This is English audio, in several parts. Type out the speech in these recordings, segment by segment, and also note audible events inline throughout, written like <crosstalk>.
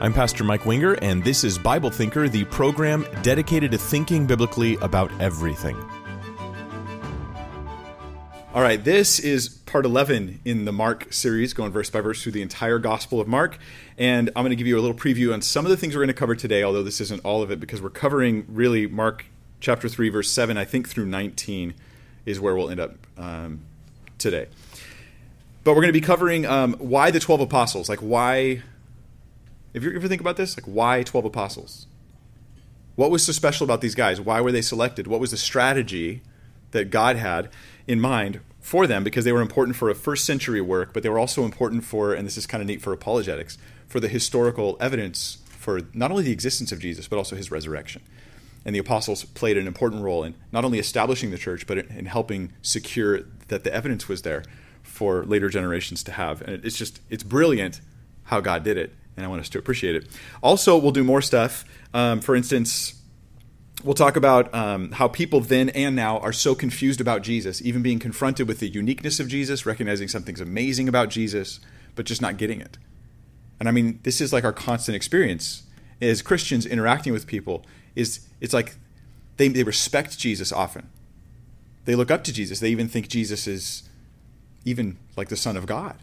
I'm Pastor Mike Winger, and this is Bible Thinker, the program dedicated to thinking biblically about everything. All right, this is part 11 in the Mark series, going verse by verse through the entire Gospel of Mark. And I'm going to give you a little preview on some of the things we're going to cover today, although this isn't all of it, because we're covering really Mark chapter 3, verse 7, I think through 19 is where we'll end up um, today. But we're going to be covering um, why the 12 apostles, like why if you ever think about this, like why 12 apostles? What was so special about these guys? Why were they selected? What was the strategy that God had in mind for them? Because they were important for a first century work, but they were also important for, and this is kind of neat for apologetics, for the historical evidence for not only the existence of Jesus, but also his resurrection. And the apostles played an important role in not only establishing the church, but in helping secure that the evidence was there for later generations to have. And it's just, it's brilliant how God did it and I want us to appreciate it. Also, we'll do more stuff. Um, for instance, we'll talk about um, how people then and now are so confused about Jesus, even being confronted with the uniqueness of Jesus, recognizing something's amazing about Jesus, but just not getting it. And I mean, this is like our constant experience as Christians interacting with people. Is it's like they, they respect Jesus often. They look up to Jesus. They even think Jesus is even like the Son of God,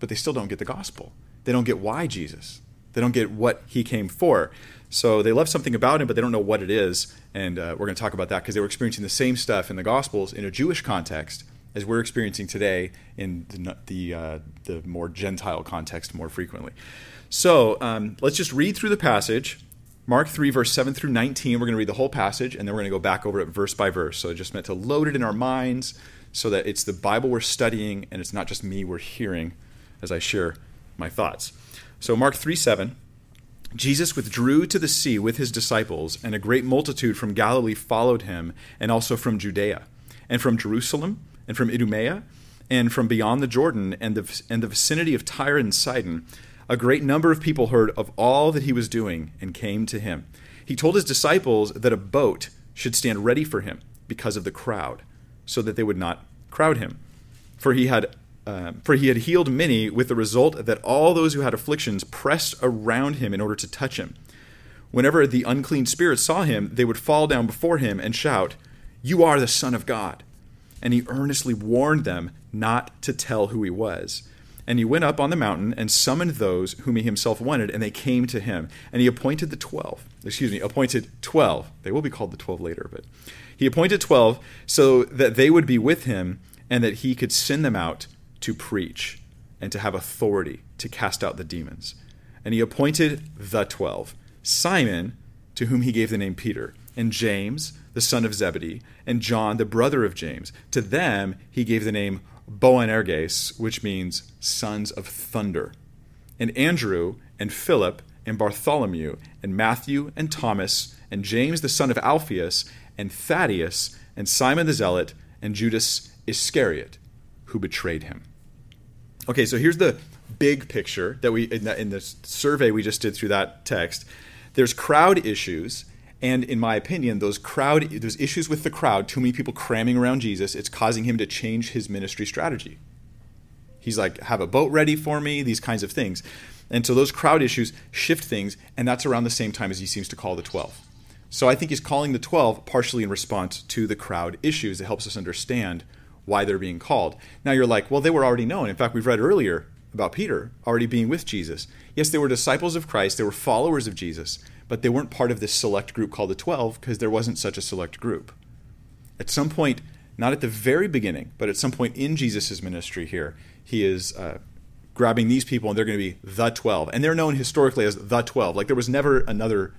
but they still don't get the gospel they don't get why Jesus. They don't get what he came for. So they love something about him, but they don't know what it is. And uh, we're going to talk about that because they were experiencing the same stuff in the Gospels in a Jewish context as we're experiencing today in the the, uh, the more Gentile context more frequently. So um, let's just read through the passage. Mark 3, verse 7 through 19. We're going to read the whole passage, and then we're going to go back over it verse by verse. So I just meant to load it in our minds so that it's the Bible we're studying and it's not just me we're hearing as I share my thoughts. So, Mark 3 7. Jesus withdrew to the sea with his disciples, and a great multitude from Galilee followed him, and also from Judea, and from Jerusalem, and from Idumea, and from beyond the Jordan, and the, and the vicinity of Tyre and Sidon. A great number of people heard of all that he was doing and came to him. He told his disciples that a boat should stand ready for him because of the crowd, so that they would not crowd him. For he had uh, for he had healed many, with the result that all those who had afflictions pressed around him in order to touch him. Whenever the unclean spirits saw him, they would fall down before him and shout, You are the Son of God. And he earnestly warned them not to tell who he was. And he went up on the mountain and summoned those whom he himself wanted, and they came to him. And he appointed the twelve. Excuse me, appointed twelve. They will be called the twelve later, but he appointed twelve so that they would be with him and that he could send them out to preach and to have authority to cast out the demons. And he appointed the twelve Simon, to whom he gave the name Peter, and James, the son of Zebedee, and John, the brother of James. To them he gave the name Boanerges, which means sons of thunder. And Andrew, and Philip, and Bartholomew, and Matthew, and Thomas, and James the son of Alphaeus, and Thaddeus, and Simon the Zealot, and Judas Iscariot, who betrayed him. Okay, so here's the big picture that we in the, in the survey we just did through that text. There's crowd issues, and in my opinion, those crowd there's issues with the crowd. Too many people cramming around Jesus. It's causing him to change his ministry strategy. He's like, have a boat ready for me. These kinds of things, and so those crowd issues shift things, and that's around the same time as he seems to call the twelve. So I think he's calling the twelve partially in response to the crowd issues. It helps us understand why they're being called. Now you're like, well, they were already known. In fact, we've read earlier about Peter already being with Jesus. Yes, they were disciples of Christ, they were followers of Jesus, but they weren't part of this select group called the 12 because there wasn't such a select group. At some point, not at the very beginning, but at some point in Jesus' ministry here, he is uh, grabbing these people and they're going to be the 12. And they're known historically as the 12. Like there was never another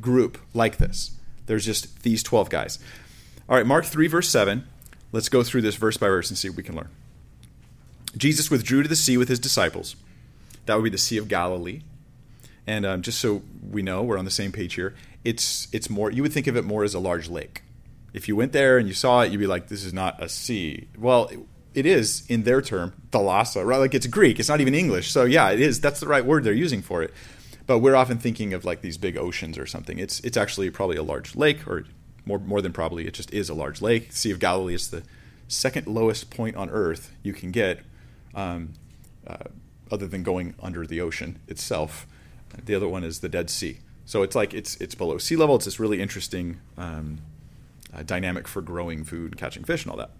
group like this. There's just these 12 guys. All right, Mark 3, verse 7. Let's go through this verse by verse and see what we can learn. Jesus withdrew to the sea with his disciples. That would be the Sea of Galilee. And um, just so we know, we're on the same page here. It's it's more. You would think of it more as a large lake. If you went there and you saw it, you'd be like, "This is not a sea." Well, it is in their term, thalassa, right? Like it's Greek. It's not even English. So yeah, it is. That's the right word they're using for it. But we're often thinking of like these big oceans or something. It's it's actually probably a large lake or more more than probably it just is a large lake. Sea of Galilee is the second lowest point on Earth you can get, um, uh, other than going under the ocean itself. The other one is the Dead Sea. So it's like it's it's below sea level. It's this really interesting um, uh, dynamic for growing food, and catching fish, and all that.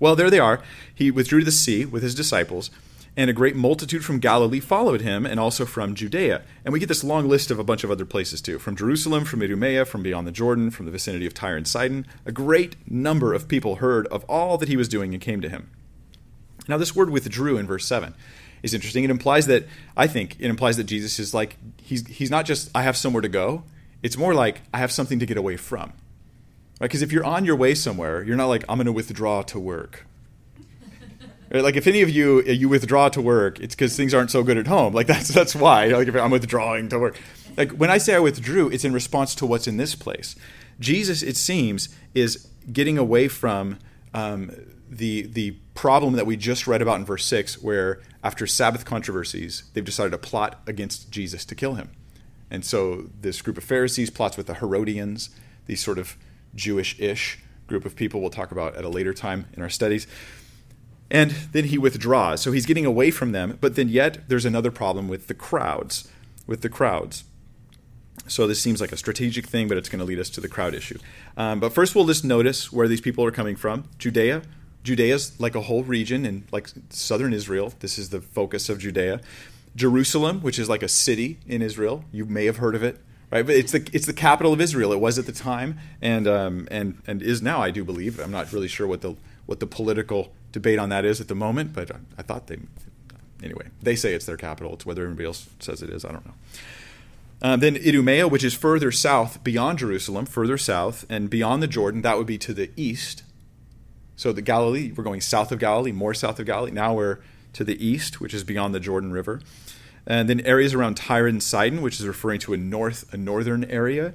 Well, there they are. He withdrew to the sea with his disciples, and a great multitude from Galilee followed him, and also from Judea. And we get this long list of a bunch of other places too from Jerusalem, from Idumea, from beyond the Jordan, from the vicinity of Tyre and Sidon. A great number of people heard of all that he was doing and came to him. Now, this word withdrew in verse 7 is interesting. It implies that, I think, it implies that Jesus is like, he's, he's not just, I have somewhere to go. It's more like, I have something to get away from. Right? Because if you're on your way somewhere, you're not like, I'm going to withdraw to work. Like if any of you you withdraw to work, it's because things aren't so good at home. Like <laughs> that's that's why. Like if I'm withdrawing to work. Like when I say I withdrew, it's in response to what's in this place. Jesus, it seems, is getting away from um, the the problem that we just read about in verse six, where after Sabbath controversies, they've decided to plot against Jesus to kill him. And so this group of Pharisees plots with the Herodians, these sort of Jewish-ish group of people we'll talk about at a later time in our studies. And then he withdraws. So he's getting away from them, but then yet there's another problem with the crowds, with the crowds. So this seems like a strategic thing, but it's going to lead us to the crowd issue. Um, but first, we'll just notice where these people are coming from. Judea, Judea's like a whole region in like southern Israel. This is the focus of Judea. Jerusalem, which is like a city in Israel. You may have heard of it, right? But it's the it's the capital of Israel. It was at the time, and um, and and is now, I do believe. I'm not really sure what the what the political debate on that is at the moment, but I thought they anyway. They say it's their capital. It's whether everybody else says it is. I don't know. Uh, then Idumea, which is further south beyond Jerusalem, further south, and beyond the Jordan, that would be to the east. So the Galilee, we're going south of Galilee, more south of Galilee. Now we're to the east, which is beyond the Jordan River. And then areas around Tyre and Sidon, which is referring to a north, a northern area.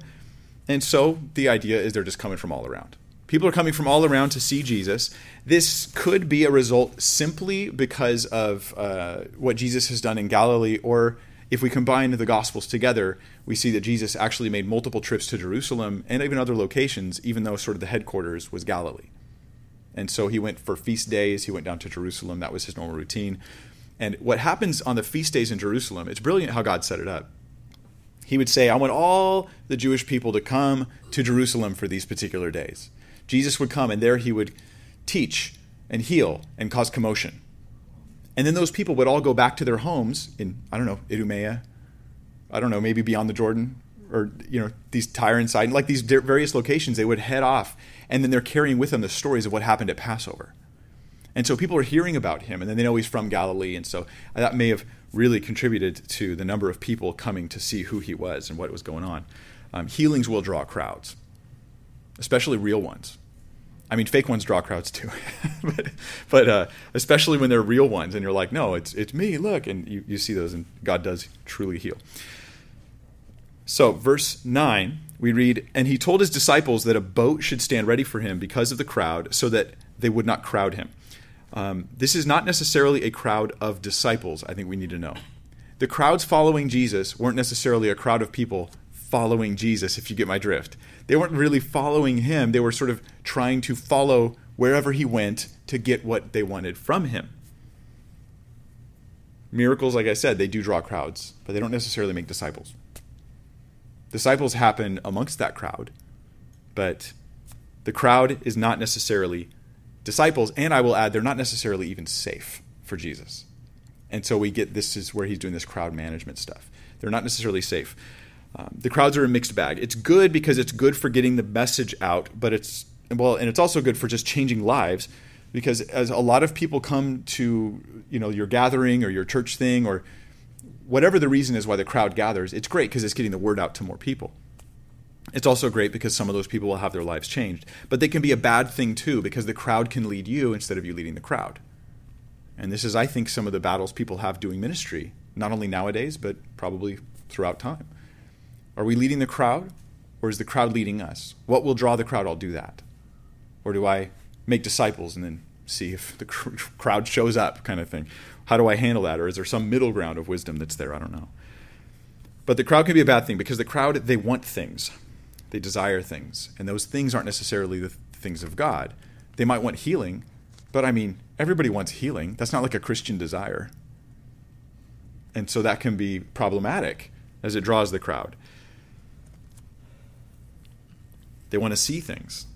And so the idea is they're just coming from all around. People are coming from all around to see Jesus. This could be a result simply because of uh, what Jesus has done in Galilee, or if we combine the Gospels together, we see that Jesus actually made multiple trips to Jerusalem and even other locations, even though sort of the headquarters was Galilee. And so he went for feast days, he went down to Jerusalem. That was his normal routine. And what happens on the feast days in Jerusalem, it's brilliant how God set it up. He would say, I want all the Jewish people to come to Jerusalem for these particular days. Jesus would come, and there he would teach and heal and cause commotion. And then those people would all go back to their homes in, I don't know, Idumea, I don't know, maybe beyond the Jordan, or, you know, these Tyre and Sidon, like these various locations, they would head off and then they're carrying with them the stories of what happened at Passover. And so people are hearing about him, and then they know he's from Galilee, and so that may have really contributed to the number of people coming to see who he was and what was going on. Um, healings will draw crowds, especially real ones. I mean, fake ones draw crowds too, <laughs> but, but uh, especially when they're real ones, and you're like, no, it's it's me, look, and you, you see those, and God does truly heal. So, verse 9, we read, And he told his disciples that a boat should stand ready for him because of the crowd, so that they would not crowd him. Um, this is not necessarily a crowd of disciples, I think we need to know. The crowds following Jesus weren't necessarily a crowd of people following Jesus, if you get my drift. They weren't really following him, they were sort of trying to follow wherever he went to get what they wanted from him. Miracles, like I said, they do draw crowds, but they don't necessarily make disciples. Disciples happen amongst that crowd, but the crowd is not necessarily disciples, and I will add, they're not necessarily even safe for Jesus. And so we get this is where he's doing this crowd management stuff. They're not necessarily safe. Um, the crowds are a mixed bag. It's good because it's good for getting the message out, but it's well, and it's also good for just changing lives because as a lot of people come to you know your gathering or your church thing or whatever the reason is why the crowd gathers, it's great because it's getting the word out to more people. It's also great because some of those people will have their lives changed. But they can be a bad thing too because the crowd can lead you instead of you leading the crowd. And this is, I think, some of the battles people have doing ministry, not only nowadays, but probably throughout time. Are we leading the crowd or is the crowd leading us? What will draw the crowd? I'll do that. Or do I make disciples and then see if the <laughs> crowd shows up, kind of thing? How do I handle that? Or is there some middle ground of wisdom that's there? I don't know. But the crowd can be a bad thing because the crowd, they want things, they desire things. And those things aren't necessarily the things of God. They might want healing, but I mean, everybody wants healing. That's not like a Christian desire. And so that can be problematic as it draws the crowd. They want to see things,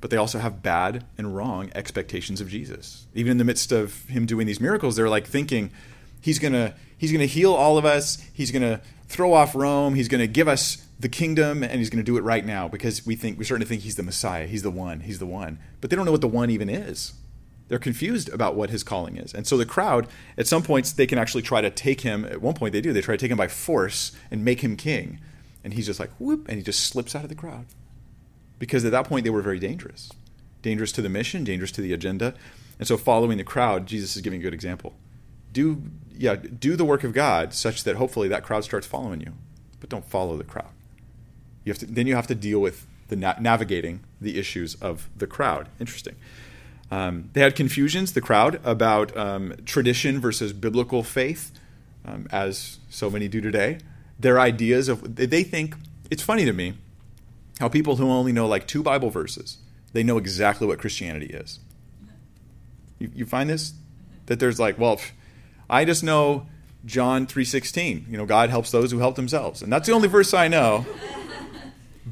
but they also have bad and wrong expectations of Jesus. Even in the midst of him doing these miracles, they're like thinking he's going to he's going to heal all of us, he's going to throw off Rome, he's going to give us the kingdom and he's going to do it right now because we think we're starting to think he's the Messiah, he's the one, he's the one. But they don't know what the one even is. They're confused about what his calling is. And so the crowd, at some points, they can actually try to take him. At one point, they do. They try to take him by force and make him king. And he's just like, whoop, and he just slips out of the crowd because at that point they were very dangerous. Dangerous to the mission dangerous to the agenda. And so following the crowd jesus is giving a good example. Do yeah do the work of god such that hopefully that crowd starts following you. But don't follow the crowd. You have to then you have to deal with the na- navigating the issues of the crowd. Interesting. Um, they had confusions the crowd about um, tradition versus biblical faith um, as so many do today. Their ideas of they think it's funny to me how people who only know like two Bible verses, they know exactly what Christianity is. You, you find this? That there's like, well, I just know John 3:16. You know, God helps those who help themselves. And that's the only verse I know.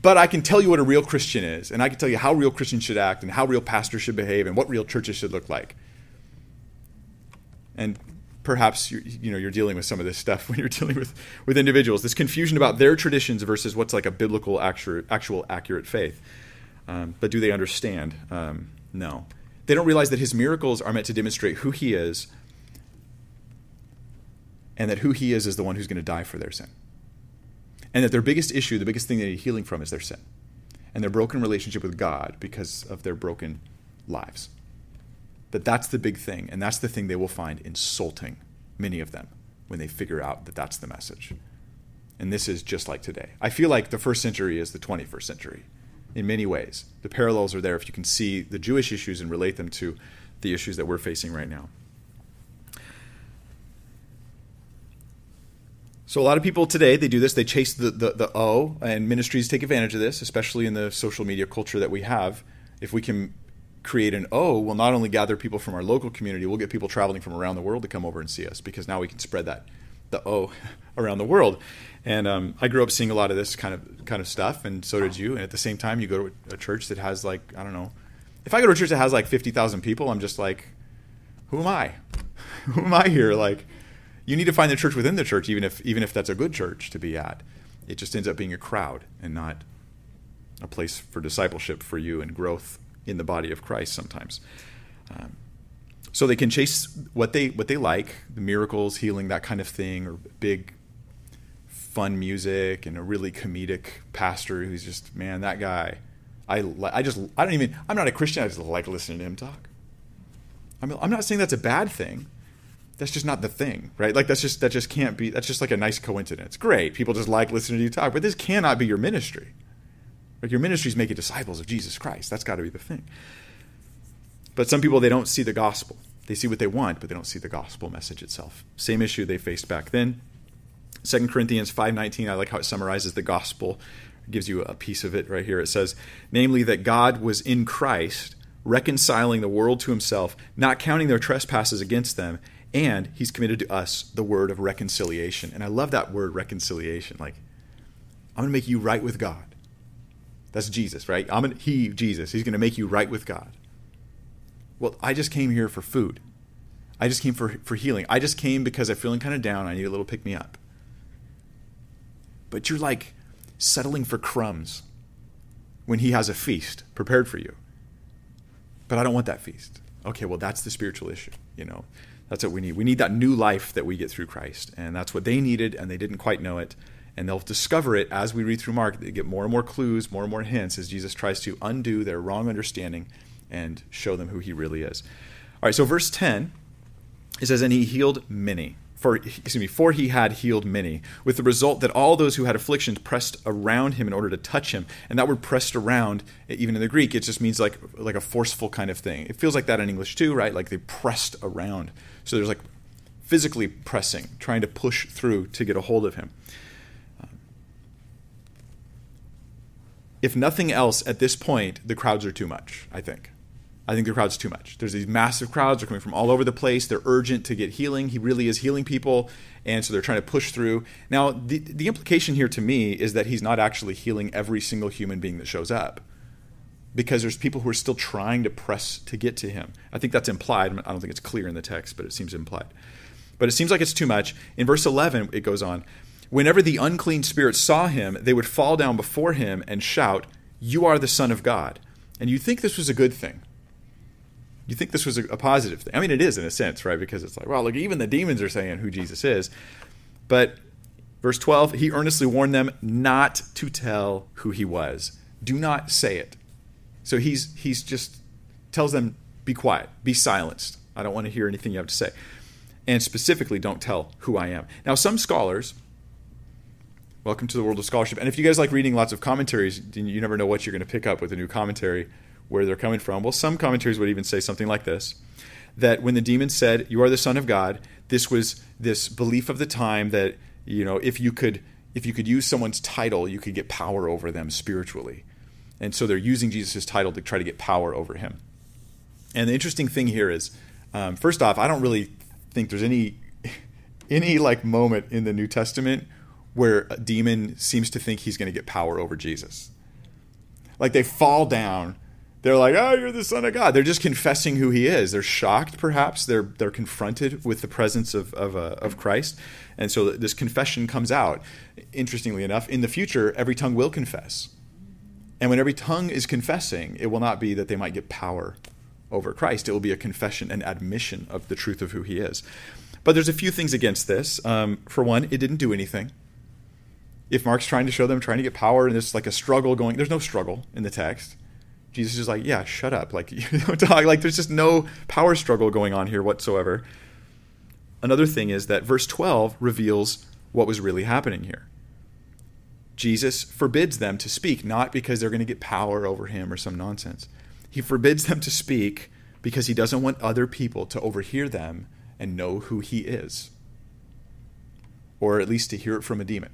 But I can tell you what a real Christian is, and I can tell you how real Christians should act and how real pastors should behave and what real churches should look like. And perhaps you're, you know you're dealing with some of this stuff <laughs> when you're dealing with with individuals. This confusion about their traditions versus what's like a biblical actual, actual accurate faith. Um, but do they understand? Um, no, they don't realize that his miracles are meant to demonstrate who he is, and that who he is is the one who's going to die for their sin, and that their biggest issue, the biggest thing they need healing from, is their sin, and their broken relationship with God because of their broken lives that that's the big thing, and that's the thing they will find insulting, many of them, when they figure out that that's the message. And this is just like today. I feel like the first century is the 21st century in many ways. The parallels are there if you can see the Jewish issues and relate them to the issues that we're facing right now. So a lot of people today they do this. They chase the, the, the O, and ministries take advantage of this, especially in the social media culture that we have. If we can create an O will not only gather people from our local community, we'll get people traveling from around the world to come over and see us because now we can spread that the O <laughs> around the world. And um, I grew up seeing a lot of this kind of kind of stuff, and so did you. And at the same time, you go to a church that has like I don't know. If I go to a church that has like fifty thousand people, I'm just like, who am I? <laughs> who am I here? Like, you need to find the church within the church, even if even if that's a good church to be at. It just ends up being a crowd and not a place for discipleship for you and growth in the body of Christ sometimes. Um, so they can chase what they what they like, the miracles, healing, that kind of thing, or big fun music and a really comedic pastor who's just man, that guy. I I just I don't even I'm not a Christian. I just like listening to him talk. I mean, I'm not saying that's a bad thing. That's just not the thing, right? Like that's just that just can't be. That's just like a nice coincidence. Great, people just like listening to you talk, but this cannot be your ministry. Like your ministry is making disciples of Jesus Christ. That's got to be the thing. But some people, they don't see the gospel. They see what they want, but they don't see the gospel message itself. Same issue they faced back then. 2 Corinthians 5:19, I like how it summarizes the gospel. It gives you a piece of it right here. It says, namely that God was in Christ, reconciling the world to himself, not counting their trespasses against them, and he's committed to us the word of reconciliation. And I love that word reconciliation. Like, I'm going to make you right with God. That's Jesus, right? I'm an, he, Jesus. He's going to make you right with God. Well, I just came here for food. I just came for, for healing. I just came because I'm feeling kind of down. I need a little pick me up. But you're like settling for crumbs when he has a feast prepared for you. But I don't want that feast. Okay, well, that's the spiritual issue. You know, that's what we need. We need that new life that we get through Christ. And that's what they needed, and they didn't quite know it and they'll discover it as we read through Mark. They get more and more clues, more and more hints as Jesus tries to undo their wrong understanding and show them who he really is. All right, so verse 10, it says, And he healed many. For, excuse me, for he had healed many, with the result that all those who had afflictions pressed around him in order to touch him. And that word pressed around, even in the Greek, it just means like like a forceful kind of thing. It feels like that in English too, right? Like they pressed around. So there's like physically pressing, trying to push through to get a hold of him. If nothing else, at this point, the crowds are too much, I think. I think the crowd's too much. There's these massive crowds, they're coming from all over the place. They're urgent to get healing. He really is healing people, and so they're trying to push through. Now, the, the implication here to me is that he's not actually healing every single human being that shows up because there's people who are still trying to press to get to him. I think that's implied. I don't think it's clear in the text, but it seems implied. But it seems like it's too much. In verse 11, it goes on Whenever the unclean spirits saw him, they would fall down before him and shout, You are the Son of God. And you think this was a good thing you think this was a, positive thing. I mean, it is in a sense, right? Because it's like, well, look, even the demons are saying who Jesus is. But verse 12, he earnestly warned them not to tell who he was. Do not say it. So he's he's just tells them, be quiet, be silenced. I don't want to hear anything you have to say. And specifically, don't tell who I am. Now, some scholars, welcome to the world of scholarship. And if you guys like reading lots of commentaries, you never know what you're going to pick up with a new commentary where they're coming from. Well, some commentaries would even say something like this that when the demon said, You are the Son of God, this was this belief of the time that, you know, if you could if you could use someone's title, you could get power over them spiritually. And so they're using Jesus' title to try to get power over him. And the interesting thing here is, um, first off, I don't really think there's any <laughs> any like moment in the New Testament where a demon seems to think he's going to get power over Jesus. Like they fall down they're like, "Oh, you're the son of God." They're just confessing who He is. They're shocked, perhaps. They're they're confronted with the presence of of, uh, of Christ, and so this confession comes out. Interestingly enough, in the future, every tongue will confess, and when every tongue is confessing, it will not be that they might get power over Christ. It will be a confession and admission of the truth of who He is. But there's a few things against this. Um, for one, it didn't do anything. If Mark's trying to show them trying to get power, and there's like a struggle going, there's no struggle in the text Jesus is like, yeah, shut up. Like, <laughs> you don't talk. Like, there's just no power struggle going on here whatsoever. Another thing is that verse 12 reveals what was really happening here. Jesus forbids them to speak, not because they're going to get power over him or some nonsense. He forbids them to speak because he doesn't want other people to overhear them and know who he is, or at least to hear it from a demon.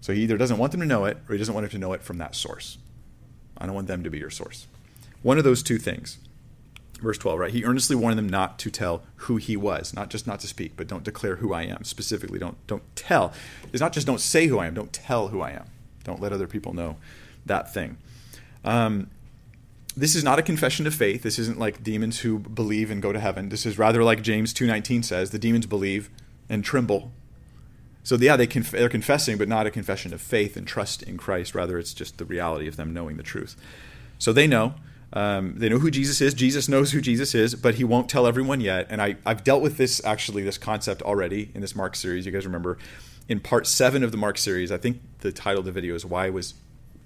So he either doesn't want them to know it or he doesn't want them to know it from that source. I don't want them to be your source. One of those two things. Verse 12, right? He earnestly warned them not to tell who he was, not just not to speak, but don't declare who I am. Specifically, don't don't tell. It's not just don't say who I am, don't tell who I am. Don't let other people know that thing. Um, this is not a confession of faith. This isn't like demons who believe and go to heaven. This is rather like James 2:19 says, the demons believe and tremble so yeah, they conf- they're confessing, but not a confession of faith and trust in Christ. Rather, it's just the reality of them knowing the truth. So they know. Um, they know who Jesus is. Jesus knows who Jesus is, but he won't tell everyone yet. And I, I've dealt with this actually, this concept already in this Mark series. You guys remember in part seven of the Mark series, I think the title of the video is "Why was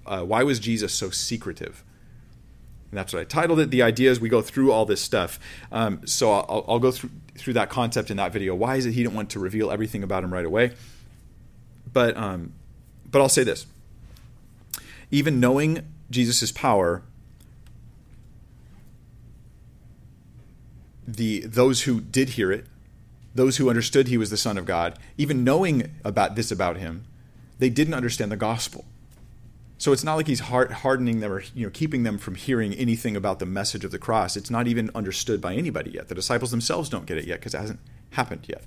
uh, Why was Jesus so secretive?" And that's what I titled it. The idea is we go through all this stuff. Um, so I'll, I'll, go through through that concept in that video. Why is it he didn't want to reveal everything about him right away? But um, but I'll say this: even knowing Jesus' power, the those who did hear it, those who understood he was the Son of God, even knowing about this about him, they didn't understand the gospel. So it's not like he's hardening them or you know keeping them from hearing anything about the message of the cross. It's not even understood by anybody yet. The disciples themselves don't get it yet because it hasn't happened yet.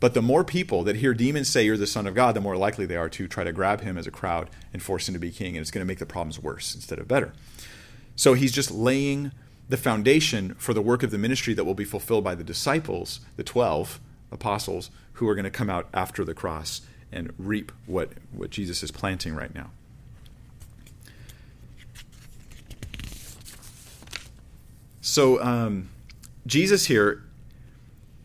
But the more people that hear demons say you're the Son of God, the more likely they are to try to grab him as a crowd and force him to be king. And it's going to make the problems worse instead of better. So he's just laying the foundation for the work of the ministry that will be fulfilled by the disciples, the 12 apostles, who are going to come out after the cross and reap what, what Jesus is planting right now. So, um, Jesus here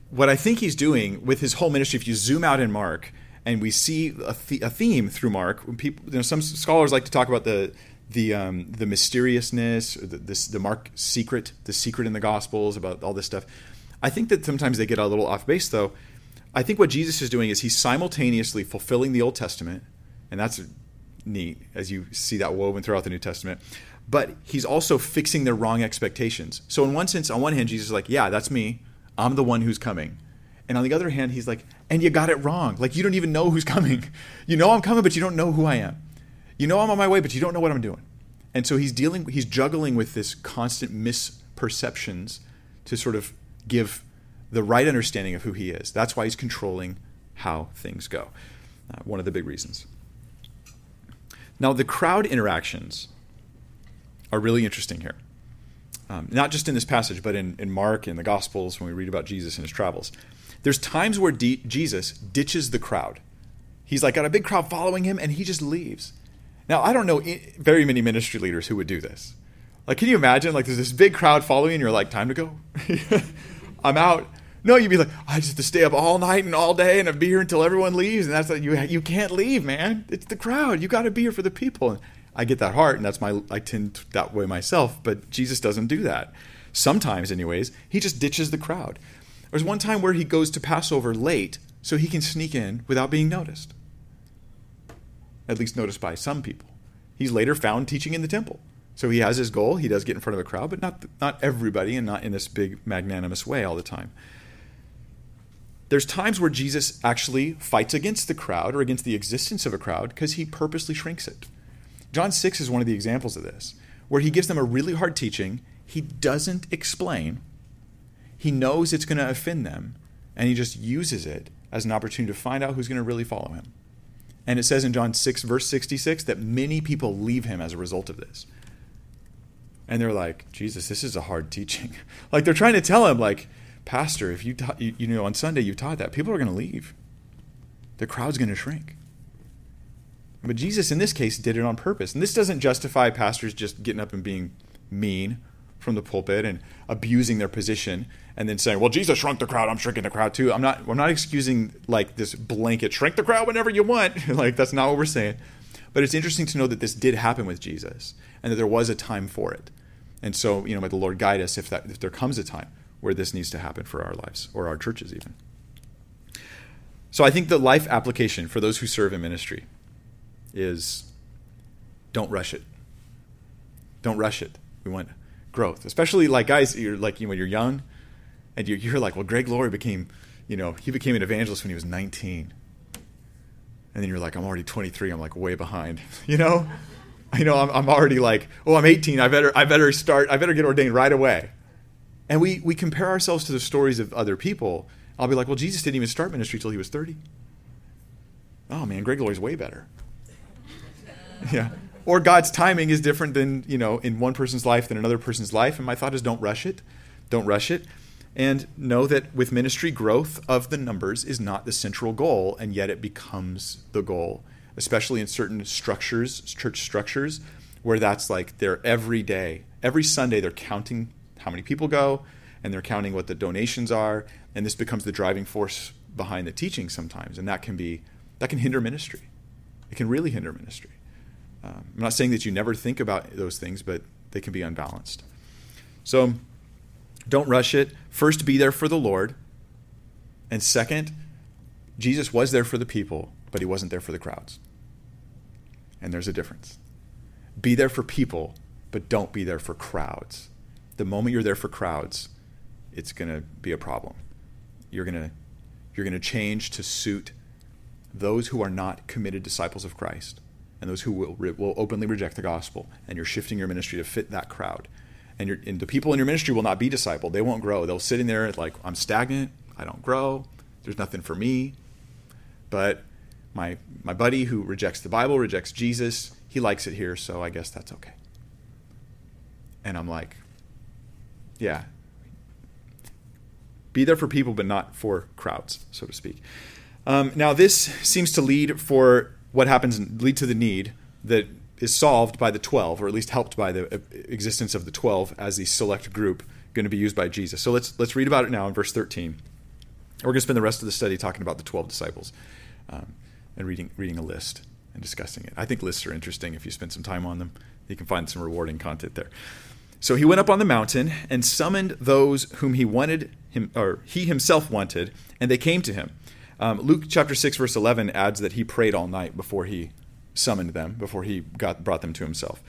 what I think he's doing with his whole ministry, if you zoom out in Mark and we see a, th- a theme through Mark, people, you know, some scholars like to talk about the the um, the mysteriousness, the, this, the Mark secret, the secret in the Gospels about all this stuff. I think that sometimes they get a little off base, though. I think what Jesus is doing is he's simultaneously fulfilling the Old Testament, and that's neat as you see that woven throughout the New Testament. But he's also fixing their wrong expectations. So in one sense, on one hand, Jesus is like, "Yeah, that's me. I'm the one who's coming. And on the other hand, he's like, and you got it wrong. Like, you don't even know who's <laughs> coming. You know I'm coming, but you don't know who I am. You know I'm on my way, but you don't know what I'm doing. And so he's dealing, he's juggling with this constant misperceptions to sort of give the right understanding of who he is. That's why he's controlling how things go. Uh, one of the big reasons. Now, the crowd interactions are really interesting here. Um, not just in this passage, but in, in Mark and the Gospels when we read about Jesus and his travels. There's times where D- Jesus ditches the crowd. He's like got a big crowd following him, and he just leaves. Now, I don't know very many ministry leaders who would do this. Like, can you imagine? Like, there's this big crowd following, and you're like, time to go. <laughs> I'm out. No, you'd be like, I just have to stay up all night and all day, and I'd be here until everyone leaves. And that's like, you you can't leave, man. It's the crowd. You got to be here for the people. I get that heart, and that's my I tend that way myself. But Jesus doesn't do that. Sometimes, anyways, he just ditches the crowd. There's one time where he goes to Passover late so he can sneak in without being noticed at least noticed by some people. He's later found teaching in the temple. So he has his goal. He does get in front of a crowd, but not not everybody and not in this big magnanimous way all the time. There's times where Jesus actually fights against the crowd or against the existence of a crowd because he purposely shrinks it. John 6 is one of the examples of this, where he gives them a really hard teaching. He doesn't explain. He knows it's going to offend them, and he just uses it as an opportunity to find out who's going to really follow him. And it says in John 6, verse 66, that many people leave him as a result of this. And they're like, Jesus, this is a hard teaching. <laughs> like they're trying to tell him, like, Pastor, if you, taught, you, you know, on Sunday you taught that, people are going to leave. The crowd's going to shrink. But Jesus, in this case, did it on purpose. And this doesn't justify pastors just getting up and being mean from the pulpit and abusing their position and then saying, "Well, Jesus shrunk the crowd. I'm shrinking the crowd too." I'm not. I'm not excusing like this blanket shrink the crowd whenever you want. <laughs> like that's not what we're saying. But it's interesting to know that this did happen with Jesus and that there was a time for it. And so, you know, may the Lord guide us if that if there comes a time where this needs to happen for our lives or our churches even. So I think the life application for those who serve in ministry is don't rush it. Don't rush it. We want growth, especially like guys. You're like you know, when you're young and you're like, well, Greg Laurie became, you know, he became an evangelist when he was 19. And then you're like, I'm already 23. I'm like way behind, <laughs> you know? I know I'm, I'm already like, oh, I'm 18. I better, I better start. I better get ordained right away. And we, we compare ourselves to the stories of other people. I'll be like, well, Jesus didn't even start ministry till he was 30. Oh man, Greg Laurie's way better. Yeah. Or God's timing is different than, you know, in one person's life than another person's life. And my thought is don't rush it. Don't rush it. And know that with ministry, growth of the numbers is not the central goal, and yet it becomes the goal, especially in certain structures, church structures, where that's like they're every day, every Sunday, they're counting how many people go, and they're counting what the donations are, and this becomes the driving force behind the teaching sometimes, and that can be that can hinder ministry. It can really hinder ministry. Um, I'm not saying that you never think about those things, but they can be unbalanced. So don't rush it. First, be there for the Lord. And second, Jesus was there for the people, but he wasn't there for the crowds. And there's a difference. Be there for people, but don't be there for crowds. The moment you're there for crowds, it's going to be a problem. You're going to you're going to change to suit those who are not committed disciples of Christ and those who will, will openly reject the gospel. And you're shifting your ministry to fit that crowd and, and the people in your ministry will not be discipled. They won't grow. They'll sit in there like, I'm stagnant. I don't grow. There's nothing for me. But my my buddy who rejects the Bible, rejects Jesus, he likes it here, so I guess that's okay. And I'm like, yeah. Be there for people, but not for crowds, so to speak. Um, now, this seems to lead for what happens, lead to the need that is solved by the 12 or at least helped by the uh, existence of the 12 as the select group going to be used by jesus. So let's let's read about it now in verse 13 we're going to spend the rest of the study talking about the 12 disciples um, and reading reading a list and discussing it. I think lists are interesting if you spend some time on them. You can find some rewarding content there. So he went up on the mountain and summoned those whom he wanted him or he himself wanted and they came to him um, luke chapter 6 verse 11 adds that he prayed all night before he summoned them before he got brought them to himself.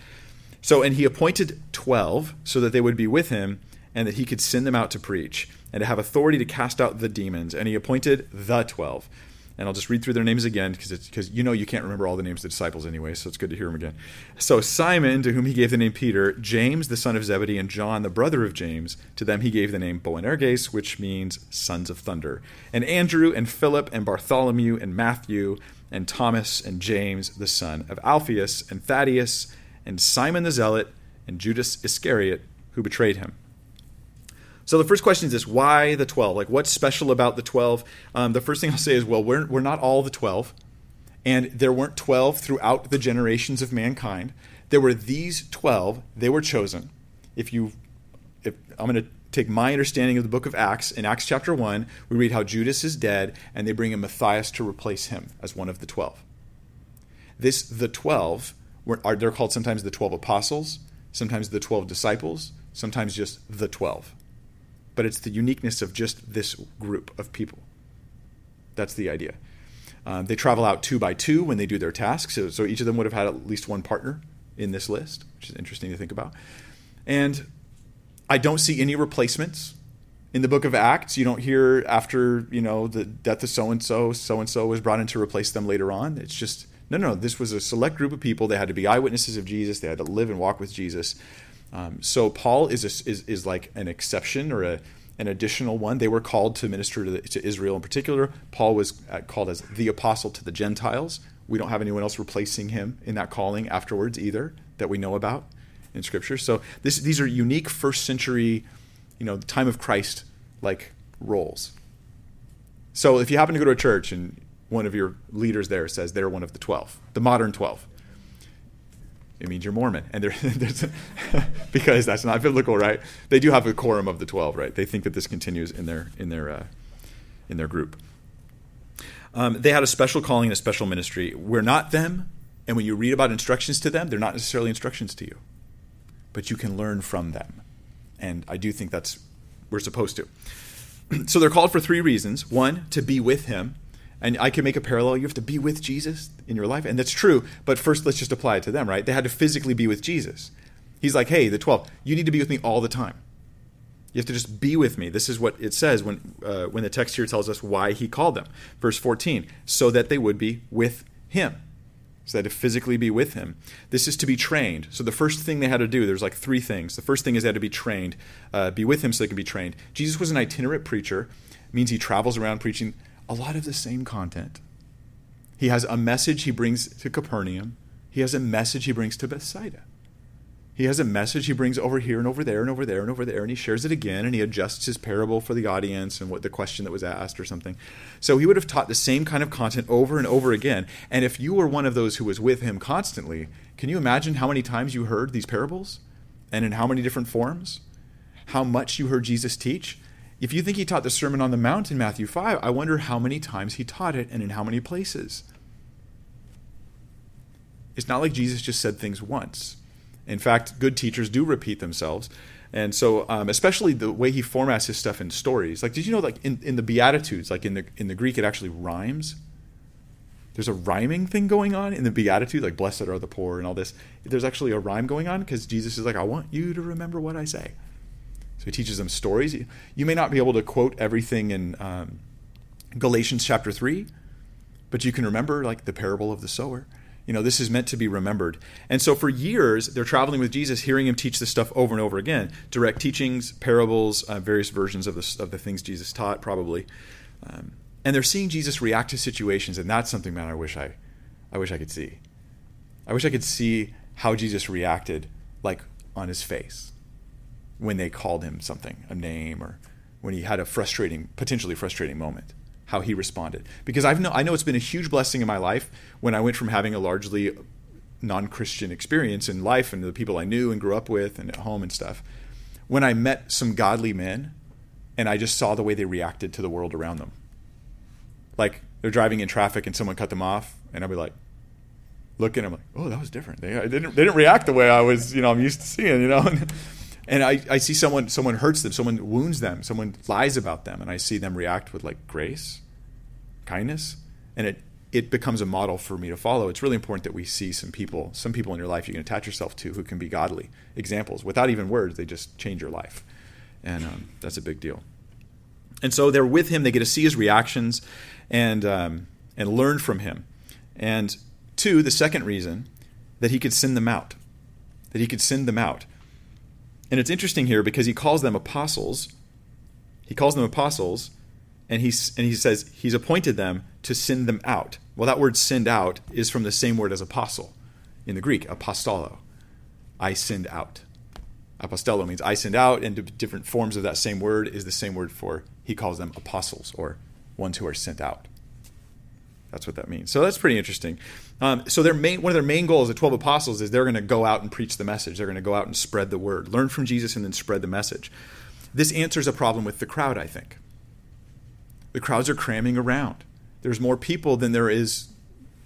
So, and he appointed 12 so that they would be with him and that he could send them out to preach and to have authority to cast out the demons. And he appointed the 12 And I'll just read through their names again because because you know you can't remember all the names of the disciples anyway, so it's good to hear them again. So Simon, to whom he gave the name Peter, James the son of Zebedee, and John the brother of James, to them he gave the name Boanerges, which means sons of thunder. And Andrew and Philip and Bartholomew and Matthew and Thomas and James the son of Alphaeus and Thaddeus and Simon the zealot and Judas Iscariot who betrayed him. So the first question is this why the 12? Like, what's special about the 12? Um, the first thing I'll say is, well, we're, we're not all the 12, and there weren't 12 throughout the generations of mankind. There were these 12, they were chosen. If you, if I'm going to take my understanding of the book of Acts, in Acts chapter 1, we read how Judas is dead, and they bring in Matthias to replace him as one of the 12. This, the 12, were, are, they're called sometimes the 12 apostles, sometimes the 12 disciples, sometimes just the 12 but it's the uniqueness of just this group of people. That's the idea. Um, they travel out two by two when they do their tasks, so, so each of them would have had at least one partner in this list, which is interesting to think about. And I don't see any replacements in the book of Acts. You don't hear after you know the death of so and so, so and so was brought in to replace them later on. It's just no, no. This was a select group of people. They had to be eyewitnesses of Jesus. They had to live and walk with Jesus. Um, so Paul is, a, is is like an exception or a an additional one. They were called to minister to, the, to Israel in particular. Paul was uh, called as the apostle to the Gentiles. We don't have anyone else replacing him in that calling afterwards either that we know about in Scripture. So this, these are unique first century, you know, time of Christ like roles. So if you happen to go to a church and one of your leaders there says they're one of the twelve, the modern twelve, it means you're Mormon. And <laughs> <laughs> because that's not biblical, right? They do have a quorum of the 12, right? They think that this continues in their, in their, uh, in their group. Um, they had a special calling and a special ministry. We're not them. And when you read about instructions to them, they're not necessarily instructions to you, but you can learn from them. And I do think that's, we're supposed to. <clears throat> so they're called for three reasons. One, to be with him and I can make a parallel. You have to be with Jesus in your life, and that's true. But first, let's just apply it to them, right? They had to physically be with Jesus. He's like, hey, the 12, you need to be with me all the time. You have to just be with me. This is what it says when, uh, when the text here tells us why he called them. Verse 14, so that they would be with him. So that to physically be with him. This is to be trained. So the first thing they had to do, there's like three things. The first thing is they had to be trained, uh, be with him so they can be trained. Jesus was an itinerant preacher, means he travels around preaching a lot of the same content. He has a message he brings to Capernaum, he has a message he brings to Bethsaida. He has a message he brings over here and over there and over there and over there, and he shares it again and he adjusts his parable for the audience and what the question that was asked or something. So he would have taught the same kind of content over and over again. And if you were one of those who was with him constantly, can you imagine how many times you heard these parables and in how many different forms? How much you heard Jesus teach? If you think he taught the Sermon on the Mount in Matthew 5, I wonder how many times he taught it and in how many places. It's not like Jesus just said things once. In fact, good teachers do repeat themselves. And so, um, especially the way he formats his stuff in stories. Like, did you know, like in, in the Beatitudes, like in the in the Greek, it actually rhymes. There's a rhyming thing going on in the Beatitude, like "Blessed are the poor" and all this. There's actually a rhyme going on because Jesus is like, "I want you to remember what I say." He teaches them stories. You may not be able to quote everything in um, Galatians chapter 3, but you can remember like the parable of the sower. You know, this is meant to be remembered. And so for years, they're traveling with Jesus, hearing him teach this stuff over and over again direct teachings, parables, uh, various versions of the, of the things Jesus taught, probably. Um, and they're seeing Jesus react to situations, and that's something, man, I wish I, I wish I could see. I wish I could see how Jesus reacted, like on his face when they called him something, a name, or when he had a frustrating, potentially frustrating moment, how he responded. Because I've know, I know it's been a huge blessing in my life when I went from having a largely non Christian experience in life and the people I knew and grew up with and at home and stuff. When I met some godly men and I just saw the way they reacted to the world around them. Like they're driving in traffic and someone cut them off, and I'd be like, looking, I'm like, oh, that was different. They, didn't, they didn't react the way I was, you know, I'm used to seeing, you know. <laughs> and I, I see someone someone hurts them someone wounds them someone lies about them and i see them react with like grace kindness and it it becomes a model for me to follow it's really important that we see some people some people in your life you can attach yourself to who can be godly examples without even words they just change your life and um, that's a big deal and so they're with him they get to see his reactions and um, and learn from him. And two, the second reason, that he could send them out. That he could send them out. And it's interesting here because he calls them apostles. He calls them apostles, and he, and he says he's appointed them to send them out. Well, that word send out is from the same word as apostle in the Greek, apostolo. I send out. Apostello means I send out, and different forms of that same word is the same word for he calls them apostles or ones who are sent out. That's what that means. So that's pretty interesting. Um, so their main, one of their main goals, the twelve apostles, is they're going to go out and preach the message. They're going to go out and spread the word, learn from Jesus, and then spread the message. This answers a problem with the crowd, I think. The crowds are cramming around. There's more people than there is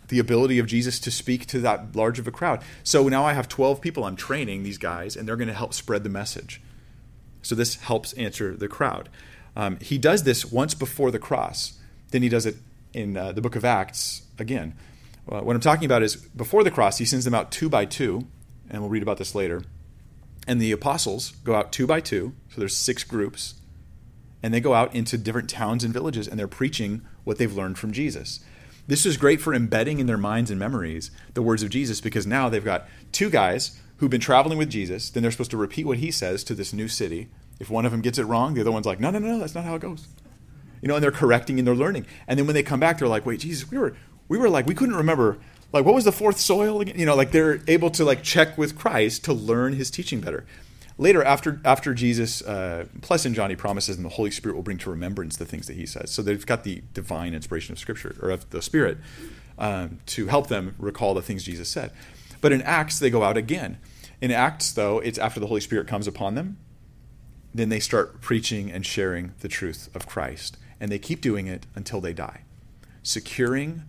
the ability of Jesus to speak to that large of a crowd. So now I have 12 people I'm training these guys, and they're going to help spread the message. So this helps answer the crowd. Um, he does this once before the cross. Then he does it in uh, the book of Acts again. Uh, what I'm talking about is before the cross, he sends them out two by two, and we'll read about this later. And the apostles go out two by two, so there's six groups, and they go out into different towns and villages, and they're preaching what they've learned from Jesus. This is great for embedding in their minds and memories the words of Jesus because now they've got two guys who've been traveling with Jesus. Then they're supposed to repeat what he says to this new city. If one of them gets it wrong, the other one's like, No, no, no, no, that's not how it goes. You know, and they're correcting and they're learning. And then when they come back, they're like, wait, Jesus, we were, we were like, we couldn't remember, like, what was the fourth soil again? You know, like they're able to like check with Christ to learn his teaching better. Later after after jesus uh, plus in john he promises and the holy spirit will bring to remembrance the things that he says. So they've got the divine inspiration of scripture or of the spirit um, to help them recall the things jesus said. But in acts they go out again. In acts though it's after the holy spirit comes upon them then they start preaching and sharing the truth of christ and they keep doing it until they die securing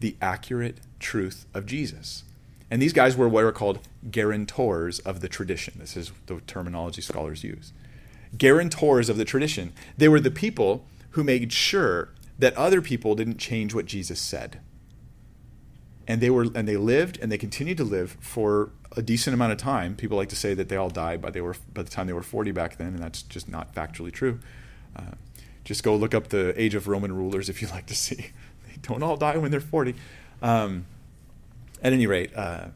the accurate truth of jesus and these guys were what are called guarantors of the tradition. This is the terminology scholars use. Guarantors of the tradition. They were the people who made sure that other people didn't change what Jesus said. And they were and they lived and they continued to live for a decent amount of time. People like to say that they all died by they were by the time they were 40 back then, and that's just not factually true. Uh, just go look up the age of Roman rulers if you like to see. <laughs> They don't all die when they're 40. Um, at any rate, uh,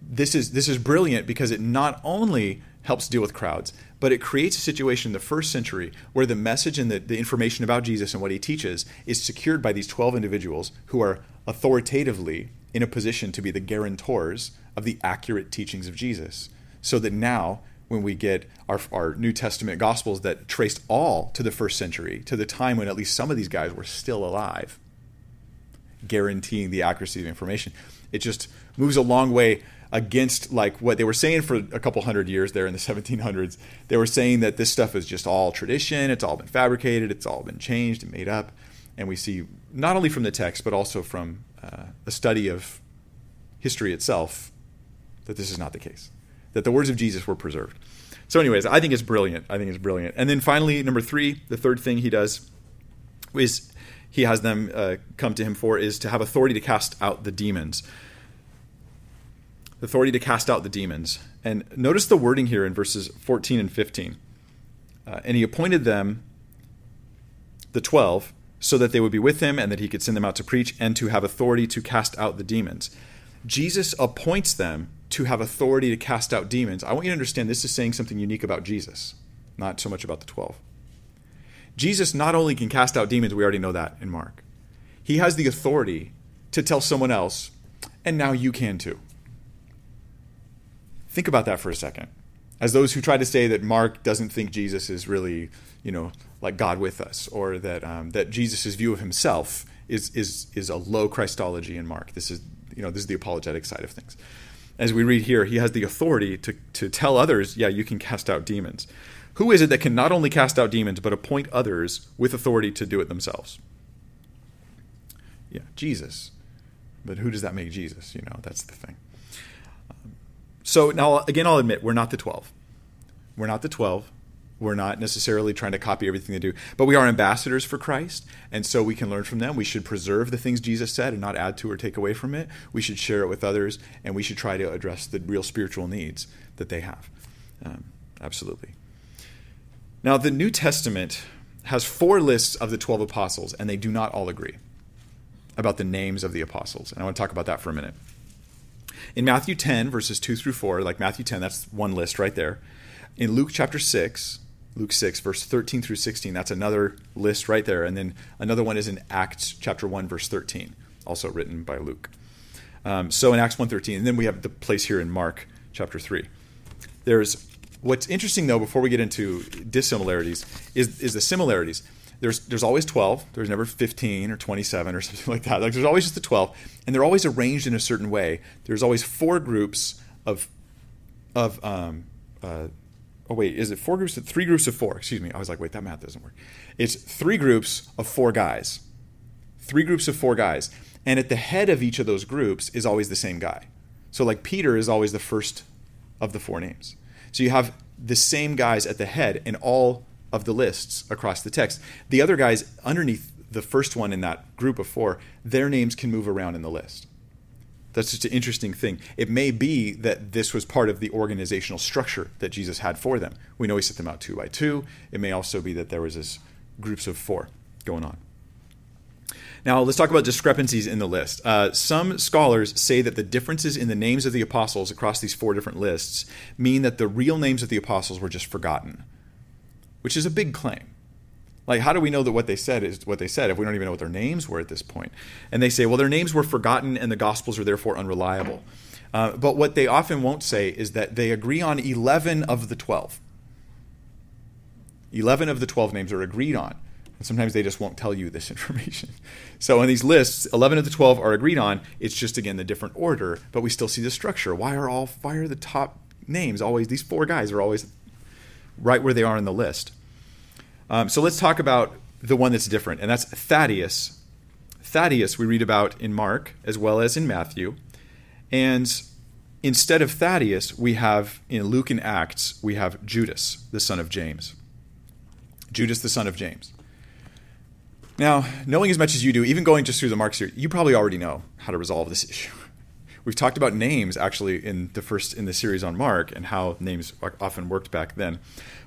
this is this is brilliant because it not only helps deal with crowds, but it creates a situation in the first century where the message and the, the information about Jesus and what he teaches is secured by these 12 individuals who are authoritatively in a position to be the guarantors of the accurate teachings of Jesus. So that now, when we get our, our New Testament Gospels that traced all to the first century, to the time when at least some of these guys were still alive, guaranteeing the accuracy of information, it just moves a long way against like what they were saying for a couple hundred years there in the <laughs> 1700s. They were saying that this stuff is just all tradition, it's all been fabricated, it's all been changed and made up. And we see not only from the text but also from uh, a study of history itself that this is not the case. That the words of Jesus were preserved. So, anyways, I think it's brilliant. I think it's brilliant. And then finally, number three, the third thing he does is he has them uh, come to him for is to have authority to cast out the demons. The authority to cast out the demons. And notice the wording here in verses 14 and 15. Uh, and he appointed them, the 12, so that they would be with him and that he could send them out to preach and to have authority to cast out the demons. Jesus appoints them to have authority to cast out demons. I want you to understand this is saying something unique about Jesus, not so much about the 12. Jesus not only can cast out demons, we already know that in Mark, he has the authority to tell someone else, and now you can too. Think about that for a second. As those who try to say that Mark doesn't think Jesus is really, you know, like God with us, or that um, that Jesus' view of himself is is is a low Christology in Mark. This is you know this is the apologetic side of things. As we read here, he has the authority to to tell others, yeah, you can cast out demons. Who is it that can not only cast out demons, but appoint others with authority to do it themselves? Yeah, Jesus. But who does that make Jesus? You know, that's the thing. Um, so now, again, I'll admit, we're not the 12. We're not the 12. We're not necessarily trying to copy everything they do, but we are ambassadors for Christ, and so we can learn from them. We should preserve the things Jesus said and not add to or take away from it. We should share it with others, and we should try to address the real spiritual needs that they have. Um, absolutely. Now, the New Testament has four lists of the 12 apostles, and they do not all agree about the names of the apostles. And I want to talk about that for a minute. In Matthew 10, verses 2 through 4, like Matthew 10, that's one list right there. In Luke chapter 6, Luke 6, verse 13 through 16, that's another list right there. And then another one is in Acts chapter 1, verse 13, also written by Luke. Um, so in Acts 1.13, and then we have the place here in Mark chapter 3. There's what's interesting though, before we get into dissimilarities, is, is the similarities there's there's always 12 there's never 15 or 27 or <laughs> something like that like there's always just the 12 and they're always arranged in a certain way there's always four groups of of um uh, oh wait is it four groups three groups of four? Excuse me. I was like wait that math doesn't work. It's three groups of four guys. Three groups of four guys. And at the head of each of those groups is always the same guy. So like peter is always the first of the four names. So you have the same guys at the head in all of the lists across the text. The other guys underneath the first one in that group of four, their names can move around in the list. That's just an interesting thing. It may be that this was part of the organizational structure that Jesus had for them. We know he set them out two by two. It may also be that there was this groups of four going on. Now, let's talk about discrepancies in the list. Uh, some scholars say that the differences in the names of the apostles across these four different lists mean that the real names of the apostles were just forgotten which is a big claim. Like, how do we know that what they said is what they said if we don't even know what their names were at this point? And they say, well, their names were forgotten and the Gospels are therefore unreliable. Uh, but what they often won't say is that they agree on 11 of the 12. 11 of the 12 names are agreed on. And sometimes they just won't tell you this <laughs> information. So in these lists, 11 of the 12 are agreed on. It's just, again, the different order, but we still see the structure. Why are all, why are the top names always, these four guys are always right where they are in the list. Um, so let's talk about the one that's different, and that's Thaddeus. Thaddeus, we read about in Mark as well as in Matthew. And instead of Thaddeus, we have in Luke and Acts, we have Judas, the son of James. Judas, the son of James. Now, knowing as much as you do, even going just through the Mark series, you probably already know how to resolve this <laughs> issue. We've talked about names actually in the first in the series on Mark and how names often worked back then.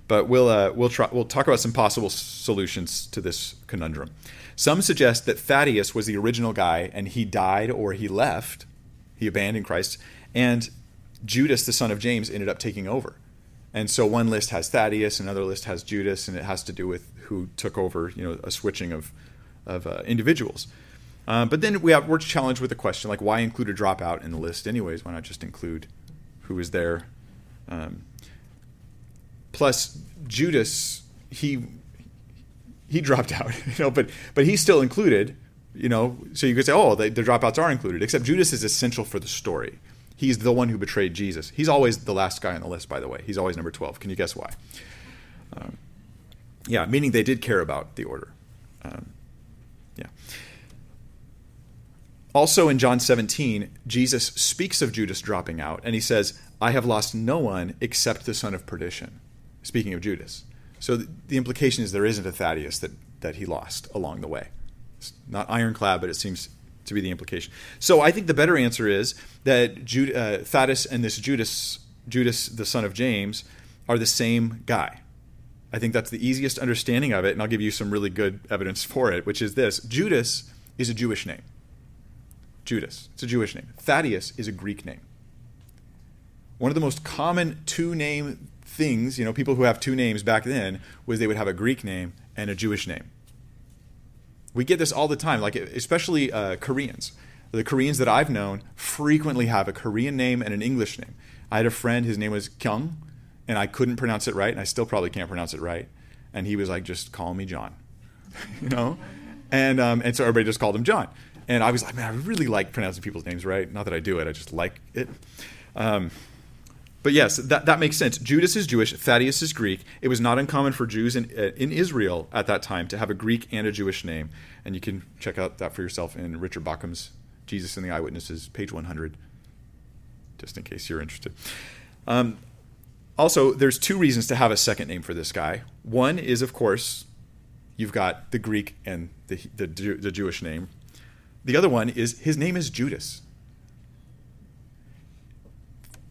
But we'll uh, we'll try we'll talk about some possible solutions to this conundrum. Some suggest that Thaddeus was the original guy and he died or he left, he abandoned Christ, and Judas, the son of James, ended up taking over. And so one list has Thaddeus, another list has Judas, and it has to do with who took over, you know, a switching of of uh, individuals. Um, but then we have, we're challenged with a question like, why include a dropout in the list, anyways? Why not just include who was there? Um, plus, Judas, he he dropped out, <laughs> you know, but but he's still included, you know. So you could say, oh, the, the dropouts are included. Except Judas is essential for the story. He's the one who betrayed Jesus. He's always the last guy on the list, by the way. He's always number twelve. Can you guess why? Um, yeah, meaning they did care about the order. Um, yeah. Also in John 17, Jesus speaks of Judas dropping out, and he says, I have lost no one except the son of perdition. Speaking of Judas. So the implication is there isn't a Thaddeus that, that he lost along the way. It's not ironclad, but it seems to be the implication. So I think the better answer is that Jude, uh, Thaddeus and this Judas, Judas, the son of James, are the same guy. I think that's the easiest understanding of it, and I'll give you some really good evidence for it, which is this Judas is a Jewish name. Judas. It's a Jewish name. Thaddeus is a Greek name. One of the most common two name things, you know, people who have two names back then, was they would have a Greek name and a Jewish name. We get this all the time, like especially uh, Koreans. The Koreans that I've known frequently have a Korean name and an English name. I had a friend, his name was Kyung, and I couldn't pronounce it right, and I still probably can't pronounce it right. And he was like, just call me John, <laughs> you know? And, um, and so everybody just called him John. And I was like, man, I really like pronouncing people's names right. Not that I do it, I just like it. Um, but yes, that, that makes sense. Judas is Jewish, Thaddeus is Greek. It was not uncommon for Jews in, uh, in Israel at that time to have a Greek and a Jewish name. And you can check out that for yourself in Richard Bauckham's Jesus and the Eyewitnesses, page 100, just in case you're interested. Um, also, there's two reasons to have a second name for this guy. One is, of course, you've got the Greek and the, the, the Jewish name. The other one is his name is Judas.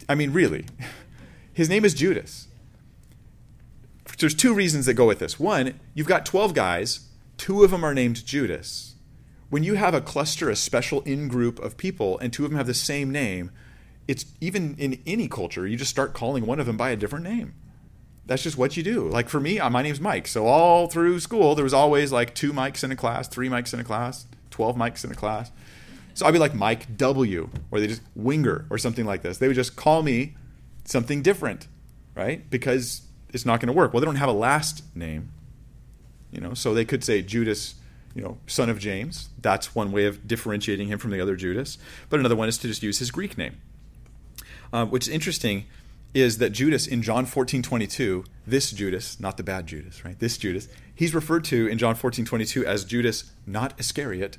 I mean, really, <laughs> his name is Judas. There's two reasons that go with this. One, you've got 12 guys, two of them are named Judas. when you have a cluster, a special in group of people, and two of them have the same name, it's even in any culture, you just start calling one of them by a different name. That's just what you do. Like for me, uh, my name's Mike. So all through school, there was always like two mics in a class, three mics in a class, 12 mics in a class. So I'd be like Mike W, or they just Winger or something like this. They would just call me something different, right? Because it's not going to work. Well, they don't have a last name, you know, so they could say Judas you know, son of James. That's one way of differentiating him from the other Judas. But another one is to just use his Greek name. Uh, which is interesting is that Judas in John 14, 22, this Judas, not the bad Judas, right? This Judas, he's referred to in John 14, 22 as Judas, not Iscariot.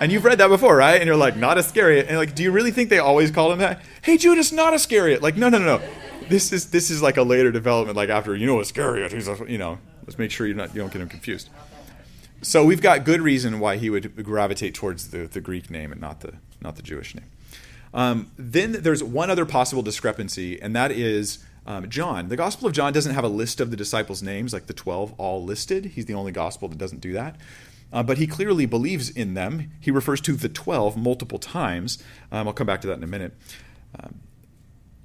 And you've read that before, right? And you're like, not Iscariot. And like, do you really think they always call him that? Hey, Judas, not Iscariot. Like, no, no, no, no. This is this is like a later development, like after, you know, Iscariot. He's a, you know, let's make sure you're not, you don't get him confused. So we've got good reason why he would gravitate towards the, the Greek name and not the not the Jewish name. Um, then there's one other possible discrepancy, and that is um, John. The Gospel of John doesn't have a list of the disciples' names like the 12 all listed. He's the only gospel that doesn't do that. Uh, but he clearly believes in them. He refers to the 12 multiple times. Um, I'll come back to that in a minute. Um,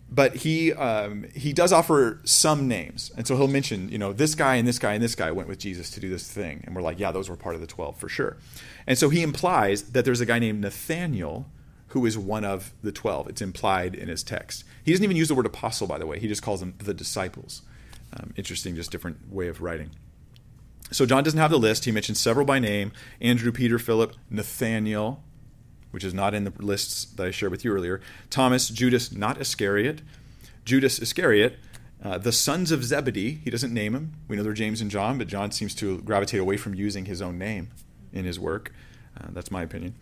but he um, he does offer some names, and so he'll mention, you know, this guy and this guy and this guy went with Jesus to do this thing, and we're like, yeah, those were part of the twelve for sure. And so he implies that there's a guy named Nathaniel who is one of the twelve. It's implied in his text. He doesn't even use the word apostle, by the way. He just calls them the disciples. Um, interesting, just different way of writing. So John doesn't have the list. He mentions several by name: Andrew, Peter, Philip, Nathaniel, which is not in the lists that I shared with you earlier. Thomas, Judas, not Iscariot. Judas Iscariot, uh, the sons of Zebedee. He doesn't name them. We know they're James and John, but John seems to gravitate away from using his own name in his work. Uh, that's my opinion.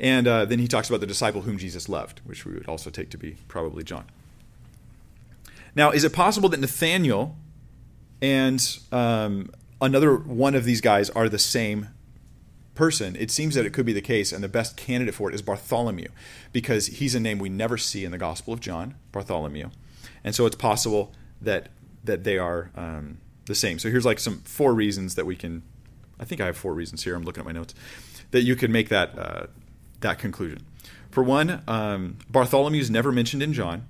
And uh, then he talks about the disciple whom Jesus loved, which we would also take to be probably John. Now, is it possible that Nathaniel and um, another one of these guys are the same person, it seems that it could be the case, and the best candidate for it is Bartholomew, because he's a name we never see in the Gospel of John, Bartholomew, and so it's possible that that they are um, the same. So here's like some four reasons that we can. I think I have four reasons here. I'm looking at my notes that you can make that uh, that conclusion. For one, um, Bartholomew is never mentioned in John.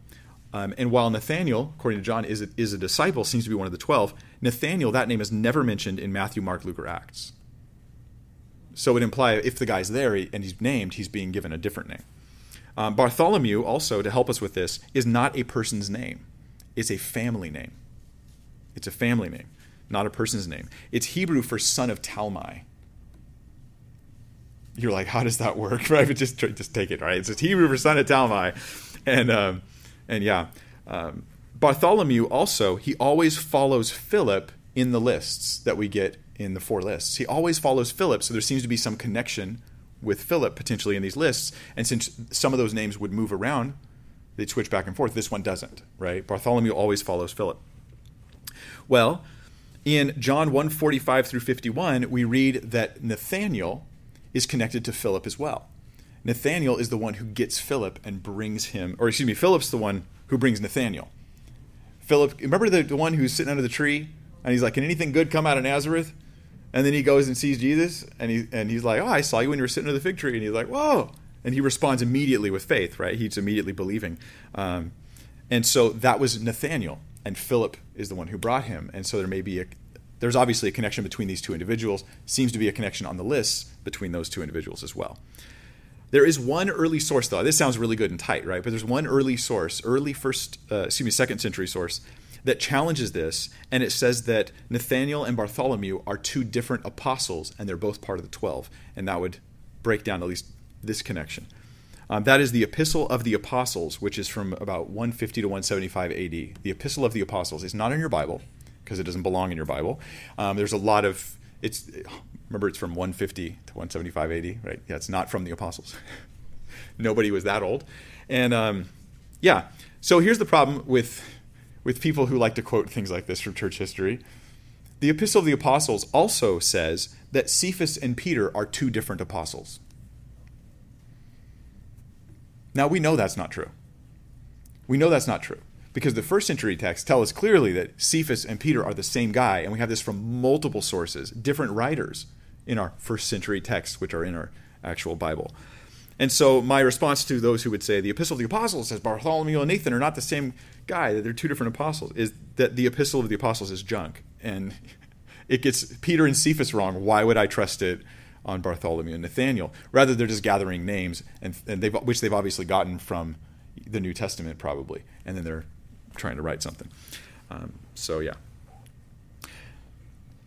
Um, and while Nathaniel, according to John, is a, is a disciple, seems to be one of the twelve, Nathaniel, that name is never mentioned in Matthew, Mark, Luke, or Acts. So it would imply if the guy's there and he's named, he's being given a different name. Um, Bartholomew, also to help us with this, is not a person's name. It's a family name. It's a family name, not a person's name. It's Hebrew for son of Talmai. You're like, how does that work? <laughs> Right? But just just take it, right? It's just Hebrew for son of Talmai, and um, and yeah, um, Bartholomew also he always follows Philip in the lists that we get in the four lists. He always follows Philip, so there seems to be some connection with Philip potentially in these lists. And since some of those names would move around, they'd switch back and forth. This one doesn't, right? Bartholomew always follows Philip. Well, in John 145 through 51, we read that Nathaniel is connected to Philip as well. Nathaniel is the one who gets Philip and brings him, or excuse me, Philip's the one who brings Nathaniel. Philip, remember the, the one who's sitting under the tree and he's like, Can anything good come out of Nazareth? And then he goes and sees Jesus, and he and he's like, "Oh, I saw you when you were sitting under the fig tree." And he's like, "Whoa!" And he responds immediately with faith. Right? He's immediately believing. Um, and so that was Nathaniel, and Philip is the one who brought him. And so there may be a there's obviously a connection between these two individuals. Seems to be a connection on the lists between those two individuals as well. There is one early source, though. This sounds really good and tight, right? But there's one early source, early first, uh, excuse me, second century source that challenges this, and it says that Nathaniel and Bartholomew are two different apostles, and they're both part of the twelve, and that would break down at least this connection. Um, that is the Epistle of the Apostles, which is from about 150 to 175 AD. The Epistle of the Apostles is not in your Bible because it doesn't belong in your Bible. Um, there's a lot of it's remember it's from 150 to 175 AD, right? Yeah, it's not from the Apostles. <laughs> Nobody was that old, and um, yeah. So here's the problem with with people who like to quote things like this from church history. The Epistle of the Apostles also says that Cephas and Peter are two different apostles. Now, we know that's not true. We know that's not true because the first century texts tell us clearly that Cephas and Peter are the same guy, and we have this from multiple sources, different writers in our first century texts, which are in our actual Bible. And so my response to those who would say the Epistle of the Apostles says Bartholomew and Nathan are not the same guy, that they're two different apostles, is that the Epistle of the Apostles is junk. And <laughs> it gets Peter and Cephas wrong. Why would I trust it on Bartholomew and Nathaniel? Rather, they're just gathering names, and, and they've, which they've obviously gotten from the New Testament, probably. And then they're trying to write something. Um, so, yeah.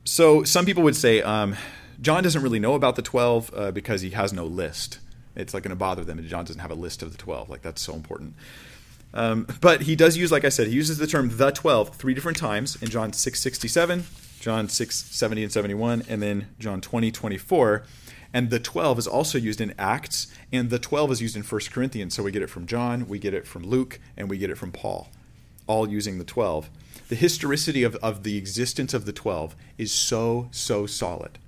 So, some people would say um, John doesn't really know about the 12 uh, because he has no list it's like going to bother them. And John doesn't have a list of the 12. Like, that's so important. Um, but he does use, like I said, he uses the term the 12 three different times in John 6 67, John 6 70 and 71, and then John 20 24. And the 12 is also used in Acts, and the 12 is used in 1 Corinthians. So we get it from John, we get it from Luke, and we get it from Paul, all using the 12. The historicity of, of the existence of the 12 is so, so solid.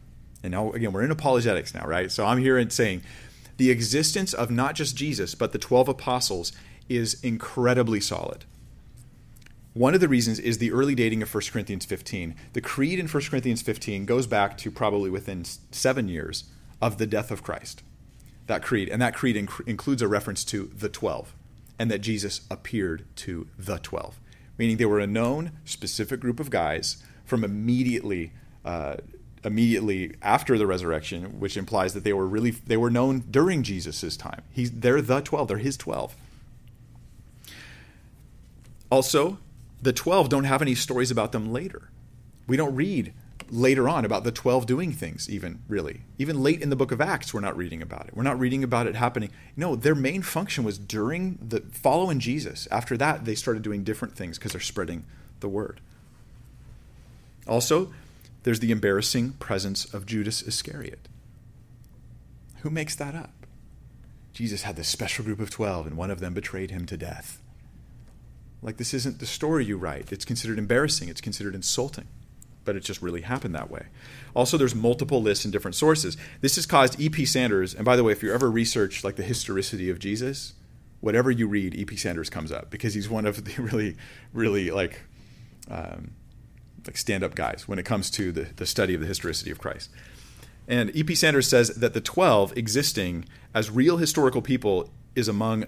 And now, again, we're in apologetics now, right? So I'm here and saying the existence of not just Jesus, but the 12 apostles is incredibly solid. One of the reasons is the early dating of 1 Corinthians 15. The creed in 1 Corinthians 15 goes back to probably within seven years of the death of Christ. That creed. And that creed inc- includes a reference to the 12 and that Jesus appeared to the 12, meaning they were a known, specific group of guys from immediately uh, immediately after the resurrection, which implies that they were really they were known during Jesus' time. He's they're the twelve, they're his twelve. Also, the twelve don't have any stories about them later. We don't read later on about the 12 doing things even really even late in the book of acts we're not reading about it we're not reading about it happening no their main function was during the following jesus after that they started doing different things because they're spreading the word also there's the embarrassing presence of Judas Iscariot. Who makes that up? Jesus had this special group of 12, and one of them betrayed him to death. Like, this isn't the story you write. It's considered embarrassing, it's considered insulting, but it just really happened that way. Also, there's multiple lists in different sources. This has caused E.P. Sanders, and by the way, if you ever research like the historicity of Jesus, whatever you read, E.P. Sanders comes up because he's one of the <laughs> really, really like um, like stand-up guys when it comes to the, the study of the historicity of Christ. And E.P. Sanders says that the 12 existing as real historical people is among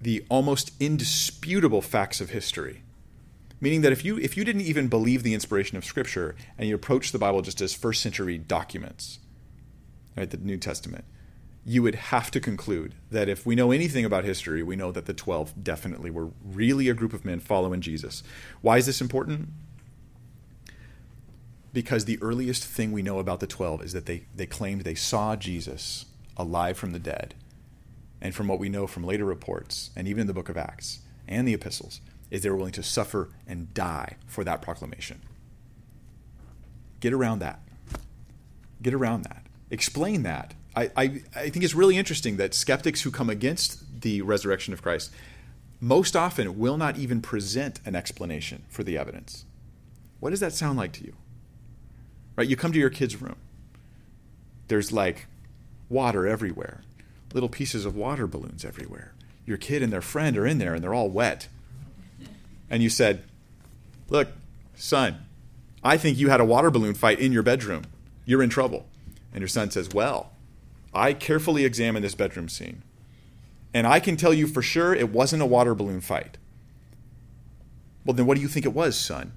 the almost indisputable facts of history. Meaning that if you if you didn't even believe the inspiration of Scripture and you approached the Bible just as first century documents, right, the New Testament, you would have to conclude that if we know anything about history, we know that the 12 definitely were really a group of men following Jesus. Why is this important? Because the earliest thing we know about the 12 is that they, they claimed they saw Jesus alive from the dead. And from what we know from later reports, and even in the book of Acts and the epistles, is they were willing to suffer and die for that proclamation. Get around that. Get around that. Explain that. I, I, I think it's really interesting that skeptics who come against the resurrection of Christ most often will not even present an explanation for the evidence. What does that sound like to you? Right? You come to your kid's room. There's like water everywhere, little pieces of water balloons everywhere. Your kid and their friend are in there and they're all wet. And you said, Look, son, I think you had a water balloon fight in your bedroom. You're in trouble. And your son says, Well, I carefully examined this bedroom scene. And I can tell you for sure it wasn't a water balloon fight. Well, then what do you think it was, son?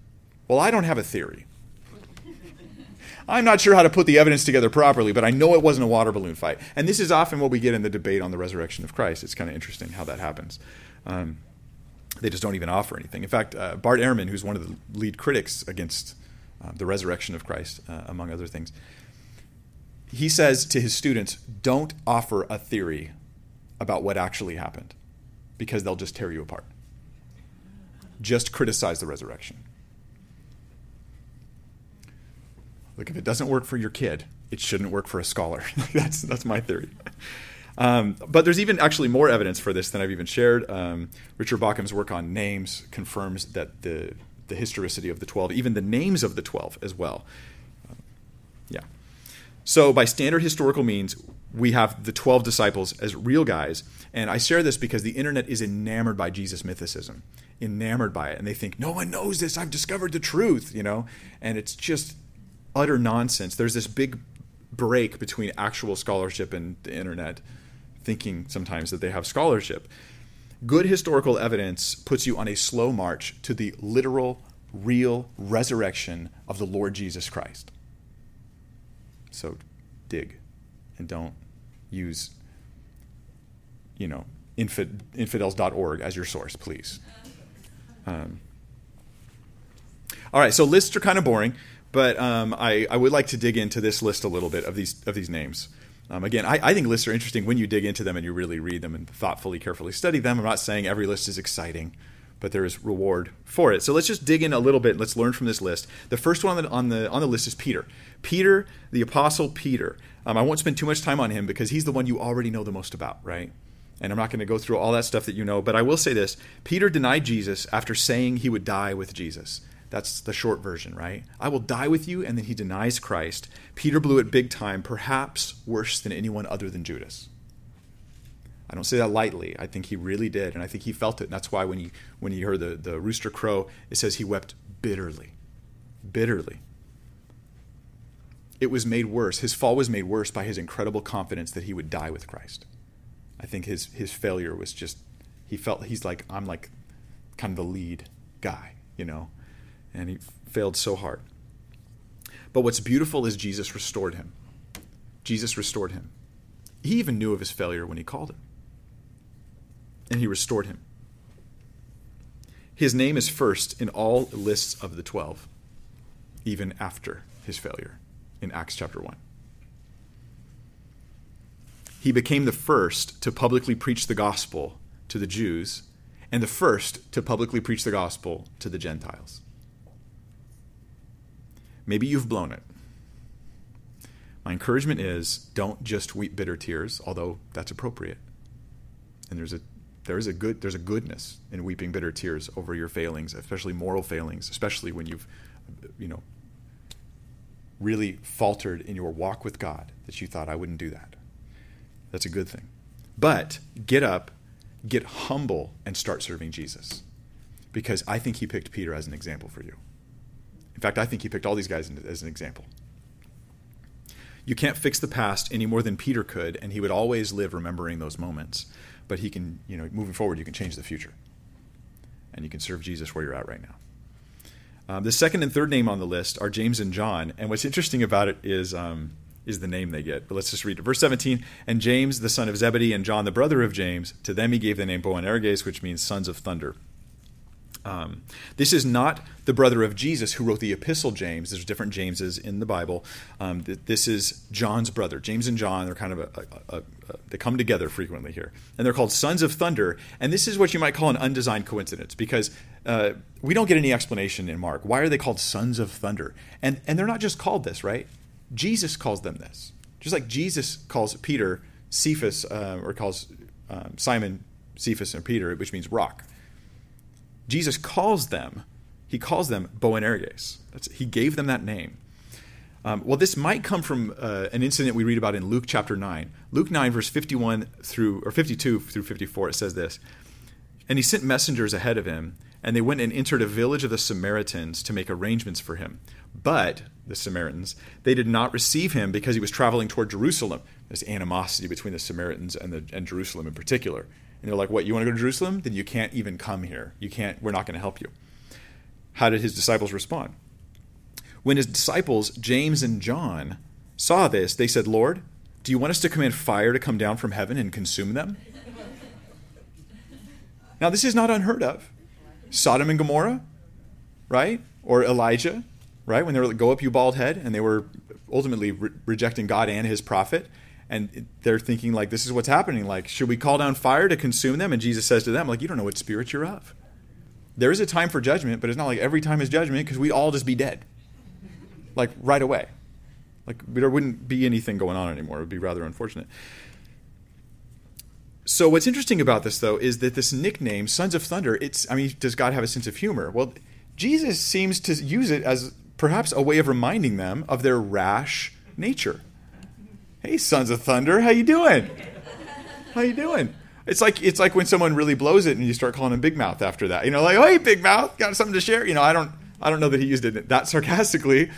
Well, I don't have a theory. I'm not sure how to put the evidence together properly, but I know it wasn't a water balloon fight. And this is often what we get in the debate on the resurrection of Christ. It's kind of interesting how that happens. Um, they just don't even offer anything. In fact, uh, Bart Ehrman, who's one of the lead critics against uh, the resurrection of Christ, uh, among other things, he says to his students, don't offer a theory about what actually happened because they'll just tear you apart. Just criticize the resurrection. Look, if it doesn't work for your kid, it shouldn't work for a scholar. <laughs> that's that's my theory. Um, but there's even actually more evidence for this than I've even shared. Um, Richard Bauckham's work on names confirms that the the historicity of the twelve, even the names of the twelve as well. Um, yeah. So by standard historical means, we have the twelve disciples as real guys, and I share this because the internet is enamored by Jesus mythicism, enamored by it, and they think no one knows this. I've discovered the truth, you know, and it's just utter nonsense. There's this big break between actual scholarship and the internet, thinking sometimes that they have scholarship. Good historical evidence puts you on a slow march to the literal, real resurrection of the Lord Jesus Christ. So dig and don't use, you know, infid- infidels.org as your source, please. Um, all right, so lists are kind of boring, but um, I, I would like to dig into this list a little bit of these of these names. Um, again, I, I, think lists are interesting when you dig into them and you really read them and thoughtfully, carefully study them. I'm not saying every list is exciting, but there is reward for it. So let's just dig in a little bit. Let's learn from this list. The first one on the on the, on the list is Peter. Peter, the apostle Peter. Um, I won't spend too much time on him because he's the one you already know the most about, right? And I'm not going to go through all that stuff that you know, but I will say this Peter denied Jesus after saying he would die with Jesus. That's the short version, right? I will die with you, and then he denies Christ. Peter blew it big time, perhaps worse than anyone other than Judas. I don't say that lightly. I think he really did, and I think he felt it. And that's why when he when he heard the, the rooster crow, it says he wept bitterly. Bitterly. It was made worse. His fall was made worse by his incredible confidence that he would die with Christ. I think his his failure was just he felt he's like I'm like kind of the lead guy, you know and he failed so hard. But what's beautiful is Jesus restored him. Jesus restored him. He even knew of his failure when he called him, and he restored him. His name is first in all lists of the 12, even after his failure in Acts chapter 1. He became the first to publicly preach the gospel to the Jews and the first to publicly preach the gospel to the Gentiles. Maybe you've blown it. My encouragement is don't just weep bitter tears, although that's appropriate. And there's a there is a good there's a goodness in weeping bitter tears over your failings, especially moral failings, especially when you've you know really faltered in your walk with God that you thought I wouldn't do that. That's a good thing. But get up, get humble and start serving Jesus. Because I think he picked Peter as an example for you. In fact, I think he picked all these guys as an example. You can't fix the past any more than Peter could, and he would always live remembering those moments. But he can, you know, moving forward, you can change the future. And you can serve Jesus where you're at right now. Um, the second and third name on the list are James and John. And what's interesting about it is, um, is the name they get. But let's just read it. Verse 17 And James, the son of Zebedee, and John, the brother of James, to them he gave the name Boanerges, which means sons of thunder. Um, this is not the brother of Jesus who wrote the epistle James. There's different Jameses in the Bible. Um, this is John's brother. James and John, they're kind of a, a, a, they come together frequently here. And they're called sons of thunder. And this is what you might call an undesigned coincidence because uh, we don't get any explanation in Mark. Why are they called sons of thunder? And, and they're not just called this, right? Jesus calls them this. Just like Jesus calls Peter Cephas, uh, or calls um, Simon Cephas and Peter, which means rock. Jesus calls them, he calls them Boanerges. That's, he gave them that name. Um, well, this might come from uh, an incident we read about in Luke chapter 9. Luke 9, verse 51 through, or 52 through 54, it says this And he sent messengers ahead of him, and they went and entered a village of the Samaritans to make arrangements for him. But, the Samaritans, they did not receive him because he was traveling toward Jerusalem. There's animosity between the Samaritans and, the, and Jerusalem in particular. And they're like, What, you want to go to Jerusalem? Then you can't even come here. You can't, we're not going to help you. How did his disciples respond? When his disciples, James and John, saw this, they said, Lord, do you want us to command fire to come down from heaven and consume them? now, this is not unheard of. Sodom and Gomorrah, right? Or Elijah, right? When they were like, go up, you bald head, and they were ultimately re- rejecting God and his prophet and they're thinking like this is what's happening. Like should we call down fire to consume them? And jesus says to them like you don't know what spirit you're of. There is a time for judgment but it's not like every time is judgment because we'd all just be dead. Like right away. Like there wouldn't be anything going on anymore. It would be rather unfortunate. So what's interesting about this though is that this nickname sons of thunder it's i mean does god have a sense of humor? Well jesus seems to use it as perhaps a way of reminding them of their rash nature Hey, sons of thunder, how you doing? How you doing? It's like it's like when someone really blows it and you start calling him Big Mouth after that. You know, like, oh, hey, Big Mouth, got something to share. You know, I don't I don't know that he used it that sarcastically,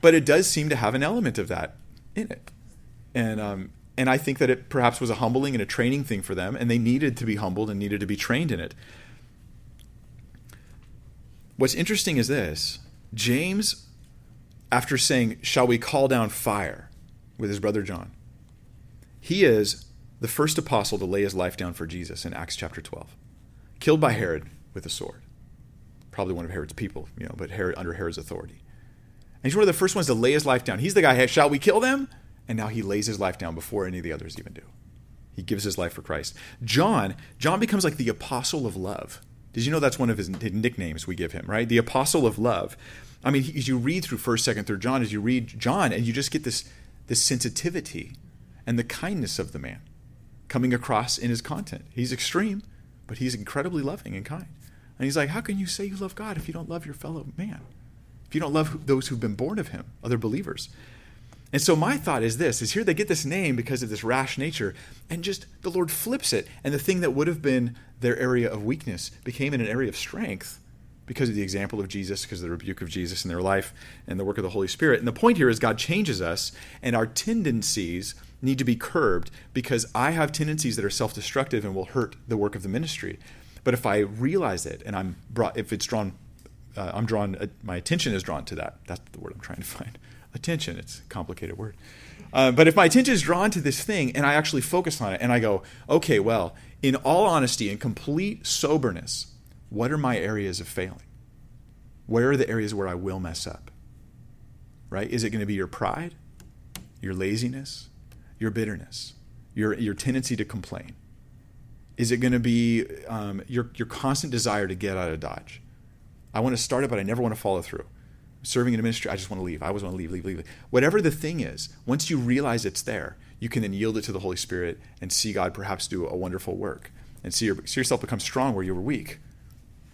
but it does seem to have an element of that in it. and um, and I think that it perhaps was a humbling and a training thing for them, and they needed to be humbled and needed to be trained in it. What's interesting is this James, after saying, Shall we call down fire with his brother John? He is the first apostle to lay his life down for Jesus in Acts chapter 12, killed by Herod with a sword. Probably one of Herod's people, you know, but Herod, under Herod's authority. And he's one of the first ones to lay his life down. He's the guy, hey, shall we kill them? And now he lays his life down before any of the others even do. He gives his life for Christ. John, John becomes like the apostle of love. Did you know that's one of his nicknames we give him, right? The apostle of love. I mean, as you read through 1st, 2nd, 3rd John, as you read John, and you just get this, this sensitivity and the kindness of the man coming across in his content. He's extreme, but he's incredibly loving and kind. And he's like, How can you say you love God if you don't love your fellow man? If you don't love those who've been born of him, other believers? And so my thought is this is here they get this name because of this rash nature and just the Lord flips it and the thing that would have been their area of weakness became an area of strength because of the example of Jesus, because of the rebuke of Jesus in their life and the work of the Holy Spirit. And the point here is God changes us and our tendencies need to be curbed because I have tendencies that are self-destructive and will hurt the work of the ministry. But if I realize it and I'm brought if it's drawn uh, I'm drawn uh, my attention is drawn to that. That's the word I'm trying to find <laughs> attention. It's a complicated word. Uh, but if my attention is drawn to this thing and I actually focus on it and I go, okay, well, in all honesty and complete soberness, what are my areas of failing? Where are the areas where I will mess up? Right? Is it going to be your pride, your laziness, your bitterness, your, your tendency to complain? Is it going to be um, your, your constant desire to get out of Dodge? I want to start it, but I never want to follow through serving in a ministry, I just want to leave. I always want to leave, leave, leave. Whatever the thing is, once you realize it's there, you can then yield it to the Holy Spirit and see God perhaps do a wonderful work and see, your, see yourself become strong where you were weak.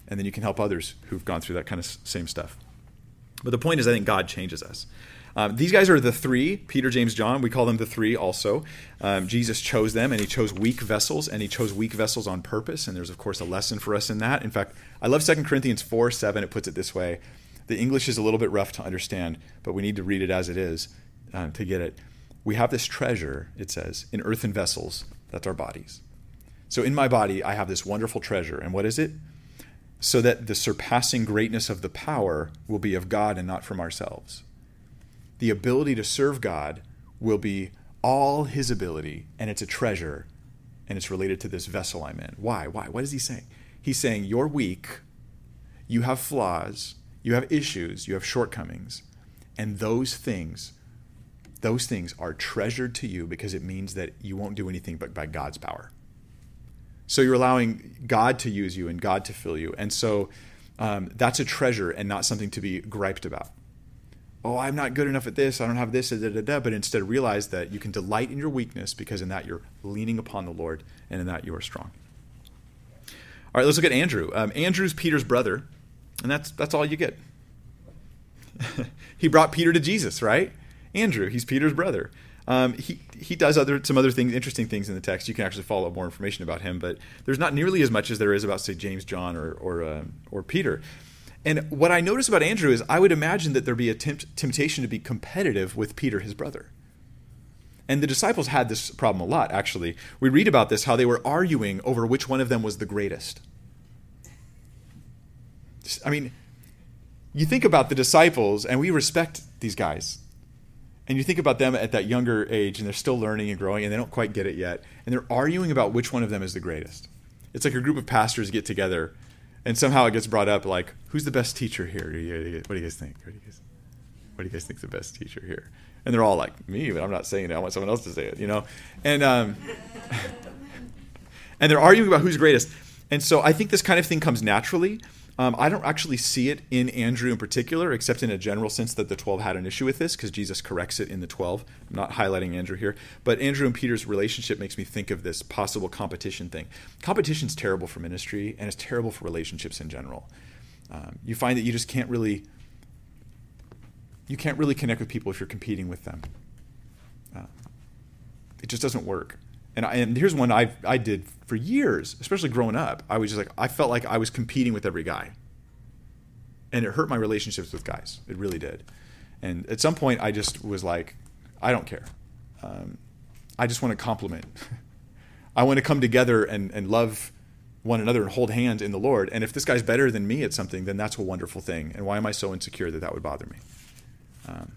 And then you can help others who've gone through that kind of same stuff. But the point is, I think God changes us. Um, these guys are the three Peter, James, John. We call them the three also. Um, Jesus chose them, and he chose weak vessels, and he chose weak vessels on purpose. And there's, of course, a lesson for us in that. In fact, I love 2 Corinthians 4 7. It puts it this way the English is a little bit rough to understand, but we need to read it as it is uh, to get it. We have this treasure, it says, in earthen vessels. That's our bodies. So in my body, I have this wonderful treasure. And what is it? So that the surpassing greatness of the power will be of God and not from ourselves. The ability to serve God will be all his ability, and it's a treasure, and it's related to this vessel I'm in. Why? Why? What is he saying? He's saying, You're weak, you have flaws, you have issues, you have shortcomings, and those things those things are treasured to you because it means that you won't do anything but by God's power. So you're allowing God to use you and God to fill you. And so um, that's a treasure and not something to be griped about. Oh, I'm not good enough at this. I don't have this. Da, da, da, but instead realize that you can delight in your weakness because in that you're leaning upon the Lord and in that you are strong. All right, let's look at Andrew. Um, Andrew's Peter's brother and that's that's all you get. <laughs> he brought Peter to Jesus, right? Andrew, he's Peter's brother. Um, he he does other some other things, interesting things in the text. You can actually follow up more information about him, but there's not nearly as much as there is about say James, John, or or uh, or Peter. And what I notice about Andrew is I would imagine that there'd be a tempt, temptation to be competitive with Peter, his brother. And the disciples had this problem a lot, actually. We read about this, how they were arguing over which one of them was the greatest. I mean, you think about the disciples, and we respect these guys. And you think about them at that younger age, and they're still learning and growing, and they don't quite get it yet. And they're arguing about which one of them is the greatest. It's like a group of pastors get together, and somehow it gets brought up like, who's the best teacher here? What do you guys think? What do you guys, what do you guys the best teacher here? And they're all like, me, but I'm not saying it. I want someone else to say it, you know? And, um, <laughs> and they're arguing about who's greatest. And so I think this kind of thing comes naturally. Um, I don't actually see it in Andrew in particular, except in a general sense that the 12 had an issue with this because Jesus corrects it in the 12. I'm not highlighting Andrew here. But Andrew and Peter's relationship makes me think of this possible competition thing. Competition is terrible for ministry and it's terrible for relationships in general. Um, you find that you just can't really you can't really connect with people if you're competing with them. Uh, it just doesn't work and, I, and here's one I I did for years, especially growing up. I was just like I felt like I was competing with every guy, and it hurt my relationships with guys. It really did. And at some point, I just was like, I don't care. Um, I just want to compliment. <laughs> I want to come together and, and love one another and hold hands in the Lord. And if this guy's better than me at something, then that's a wonderful thing. And why am I so insecure that that would bother me? Um,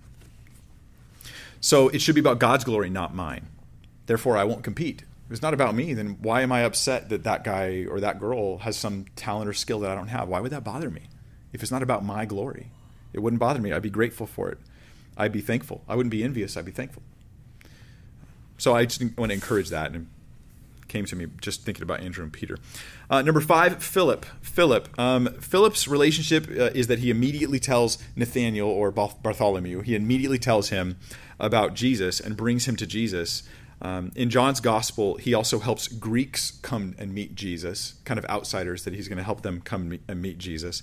so it should be about God's glory, not mine. Therefore, I won't compete. If it's not about me, then why am I upset that that guy or that girl has some talent or skill that I don't have? Why would that bother me? If it's not about my glory, it wouldn't bother me. I'd be grateful for it. I'd be thankful. I wouldn't be envious. I'd be thankful. So I just want to encourage that and came to me just thinking about Andrew and Peter. Uh, number five, Philip. Philip. Um, Philip's relationship uh, is that he immediately tells Nathaniel or Bartholomew, he immediately tells him about Jesus and brings him to Jesus. Um, in John's gospel, he also helps Greeks come and meet Jesus, kind of outsiders that he's going to help them come and meet Jesus.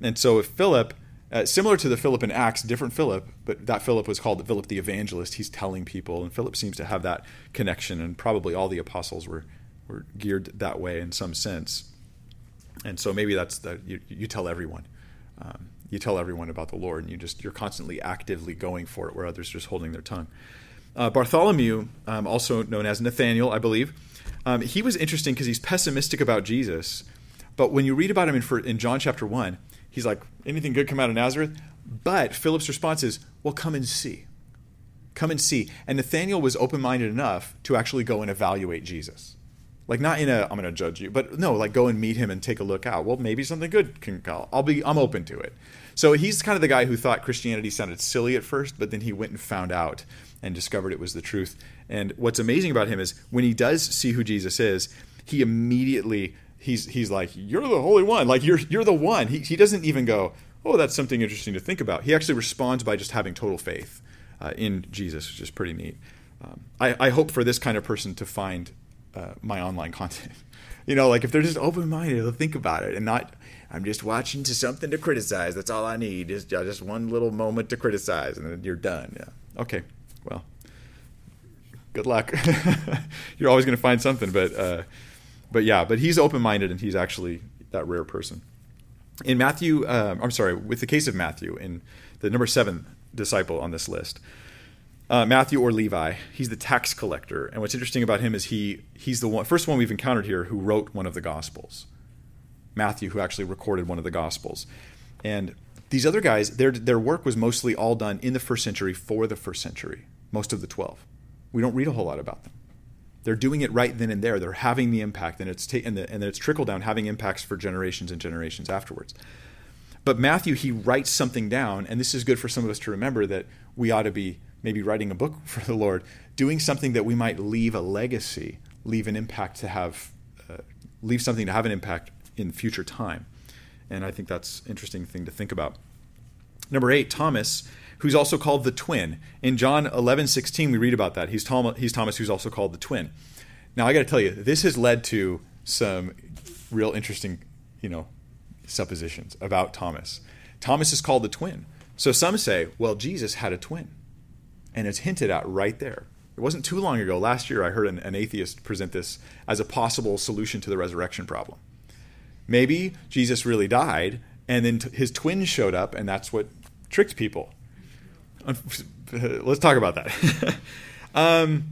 And so if Philip uh, similar to the Philip in Acts, different Philip, but that Philip was called Philip the evangelist. He's telling people, and Philip seems to have that connection, and probably all the apostles were were geared that way in some sense. And so maybe that's that you, you tell everyone, um, you tell everyone about the Lord, and you just you're constantly actively going for it, where others are just holding their tongue. Uh, Bartholomew, um, also known as Nathaniel, I believe, um, he was interesting because he's pessimistic about Jesus, but when you read about him in, in John chapter one he's like, anything good come out of Nazareth? But Philip's response is, well, come and see. Come and see. And Nathaniel was open minded enough to actually go and evaluate Jesus. Like not in a I'm going to judge you, but no, like go and meet him and take a look out. Well, maybe something good can go. I'll be I'm open to it. So he's kind of the guy who thought Christianity sounded silly at first, but then he went and found out and discovered it was the truth. And what's amazing about him is when he does see who Jesus is, he immediately he's he's like, "You're the Holy One. Like you're you're the one." He he doesn't even go, "Oh, that's something interesting to think about." He actually responds by just having total faith uh, in Jesus, which is pretty neat. Um, I, I hope for this kind of person to find uh, my online <laughs> content. you know, like if they're just open minded, they'll think about it and not. I'm just watching to something to criticize. That's all I need. Just just one little moment to criticize, and then you're done. Yeah. Okay. Well. Good luck. <laughs> you're always going to find something, but. Uh, but yeah, but he's open minded and he's actually that rare person. In Matthew, uh, I'm sorry, with the case of Matthew, in the number seven disciple on this list, uh, Matthew or Levi, he's the tax collector. And what's interesting about him is he he's the one, first one we've encountered here who wrote one of the Gospels. Matthew, who actually recorded one of the Gospels. And these other guys, their, their work was mostly all done in the first century for the first century, most of the 12. We don't read a whole lot about them they're doing it right then and there. They're having the impact, and it's ta- and, and it's trickle down, having impacts for generations and generations afterwards. But Matthew, he writes something down, and this is good for some of us to remember that we ought to be maybe writing a book <laughs> for the Lord, doing something that we might leave a legacy, leave an impact to have, uh, leave something to have an impact in future time. And I think that's an interesting thing to think about. Number eight, Thomas who's also called the twin. In John 11, 16, we read about that. He's, Tom, he's Thomas, who's also called the twin. Now, I got to tell you, this has led to some real interesting, you know, suppositions about Thomas. Thomas is called the twin. So some say, well, Jesus had a twin. And it's hinted at right there. It wasn't too long ago. Last year, I heard an, an atheist present this as a possible solution to the resurrection problem. Maybe Jesus really died, and then t- his twin showed up, and that's what tricked people. <laughs> Let's talk about that. <laughs> um,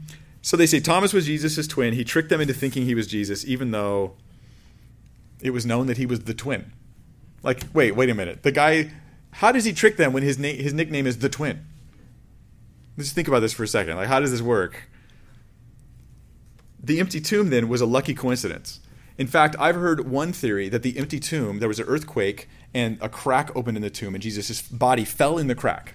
so they say Thomas was Jesus' twin. He tricked them into thinking he was Jesus, even though it was known that he was the twin. Like, wait, wait a minute. The guy, how does he trick them when his na- his nickname is the twin? Let's think about this for a second. Like, how does this work? The empty tomb then was a lucky coincidence. In fact, I've heard one theory that the empty tomb, there was an earthquake and a crack opened in the tomb, and Jesus' body fell in the crack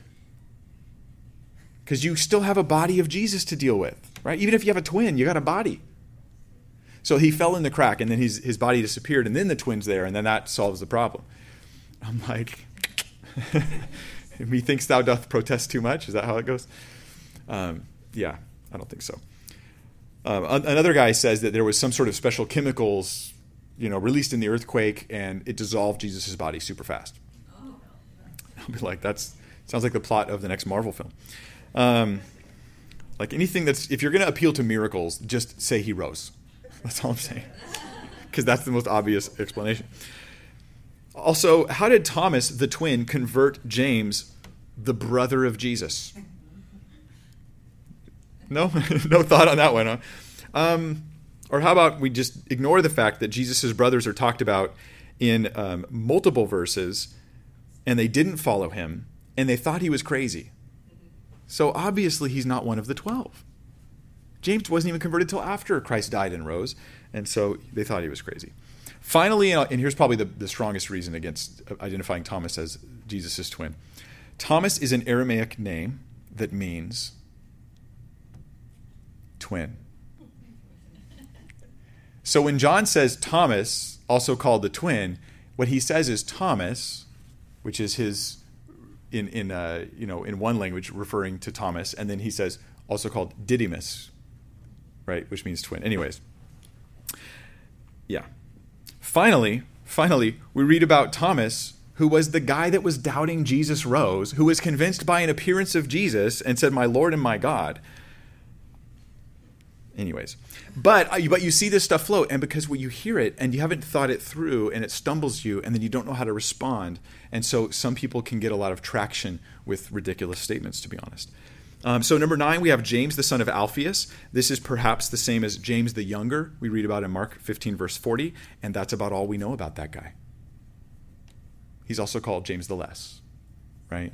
because you still have a body of Jesus to deal with, right? Even if you have a twin, you got a body. So he fell in the crack, and then his, his body disappeared, and then the twin's there, and then that solves the problem. I'm like, <laughs> methinks thou doth protest too much? Is that how it goes? Um, yeah, I don't think so. Um, another guy says that there was some sort of special chemicals, you know, released in the earthquake, and it dissolved Jesus' body super fast. I'll be like, that's sounds like the plot of the next Marvel film. Um, like anything that's, if you're going to appeal to miracles, just say he rose. <laughs> That's all I'm saying. Because that's the most obvious explanation. Also, how did Thomas, the twin, convert James, the brother of Jesus? No, <laughs> no thought on that one, huh? Um, or how about we just ignore the fact that Jesus' brothers are talked about in um, multiple verses and they didn't follow him and they thought he was crazy. So obviously he's not one of the 12. James wasn't even converted till after Christ died and rose, and so they thought he was crazy. Finally, uh, and here's probably the, the strongest reason against identifying Thomas as Jesus' twin. Thomas is an Aramaic name that means twin. So when John says Thomas, also called the twin, what he says is Thomas, which is his in in uh, you know in one language referring to Thomas, and then he says also called Didymus, right, which means twin. Anyways, yeah. Finally, finally, we read about Thomas, who was the guy that was doubting Jesus rose, who was convinced by an appearance of Jesus and said, "My Lord and my God." Anyways. But uh, but you see this stuff float and because when you hear it and you haven't thought it through and it stumbles you and then you don't know how to respond. And so some people can get a lot of traction with ridiculous statements to be honest. Um, so number nine we have james the son of alphaeus. This is perhaps the same as james the younger. We read about in mark 15 verse 40 and that's about all we know about that guy. He's also called james the less right?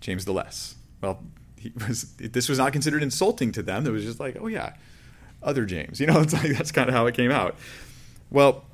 James the less. Well <laughs> was, this was not considered insulting to them. It was just like oh yeah other James. You know, <laughs> it's like that's kind of how it came out. Well,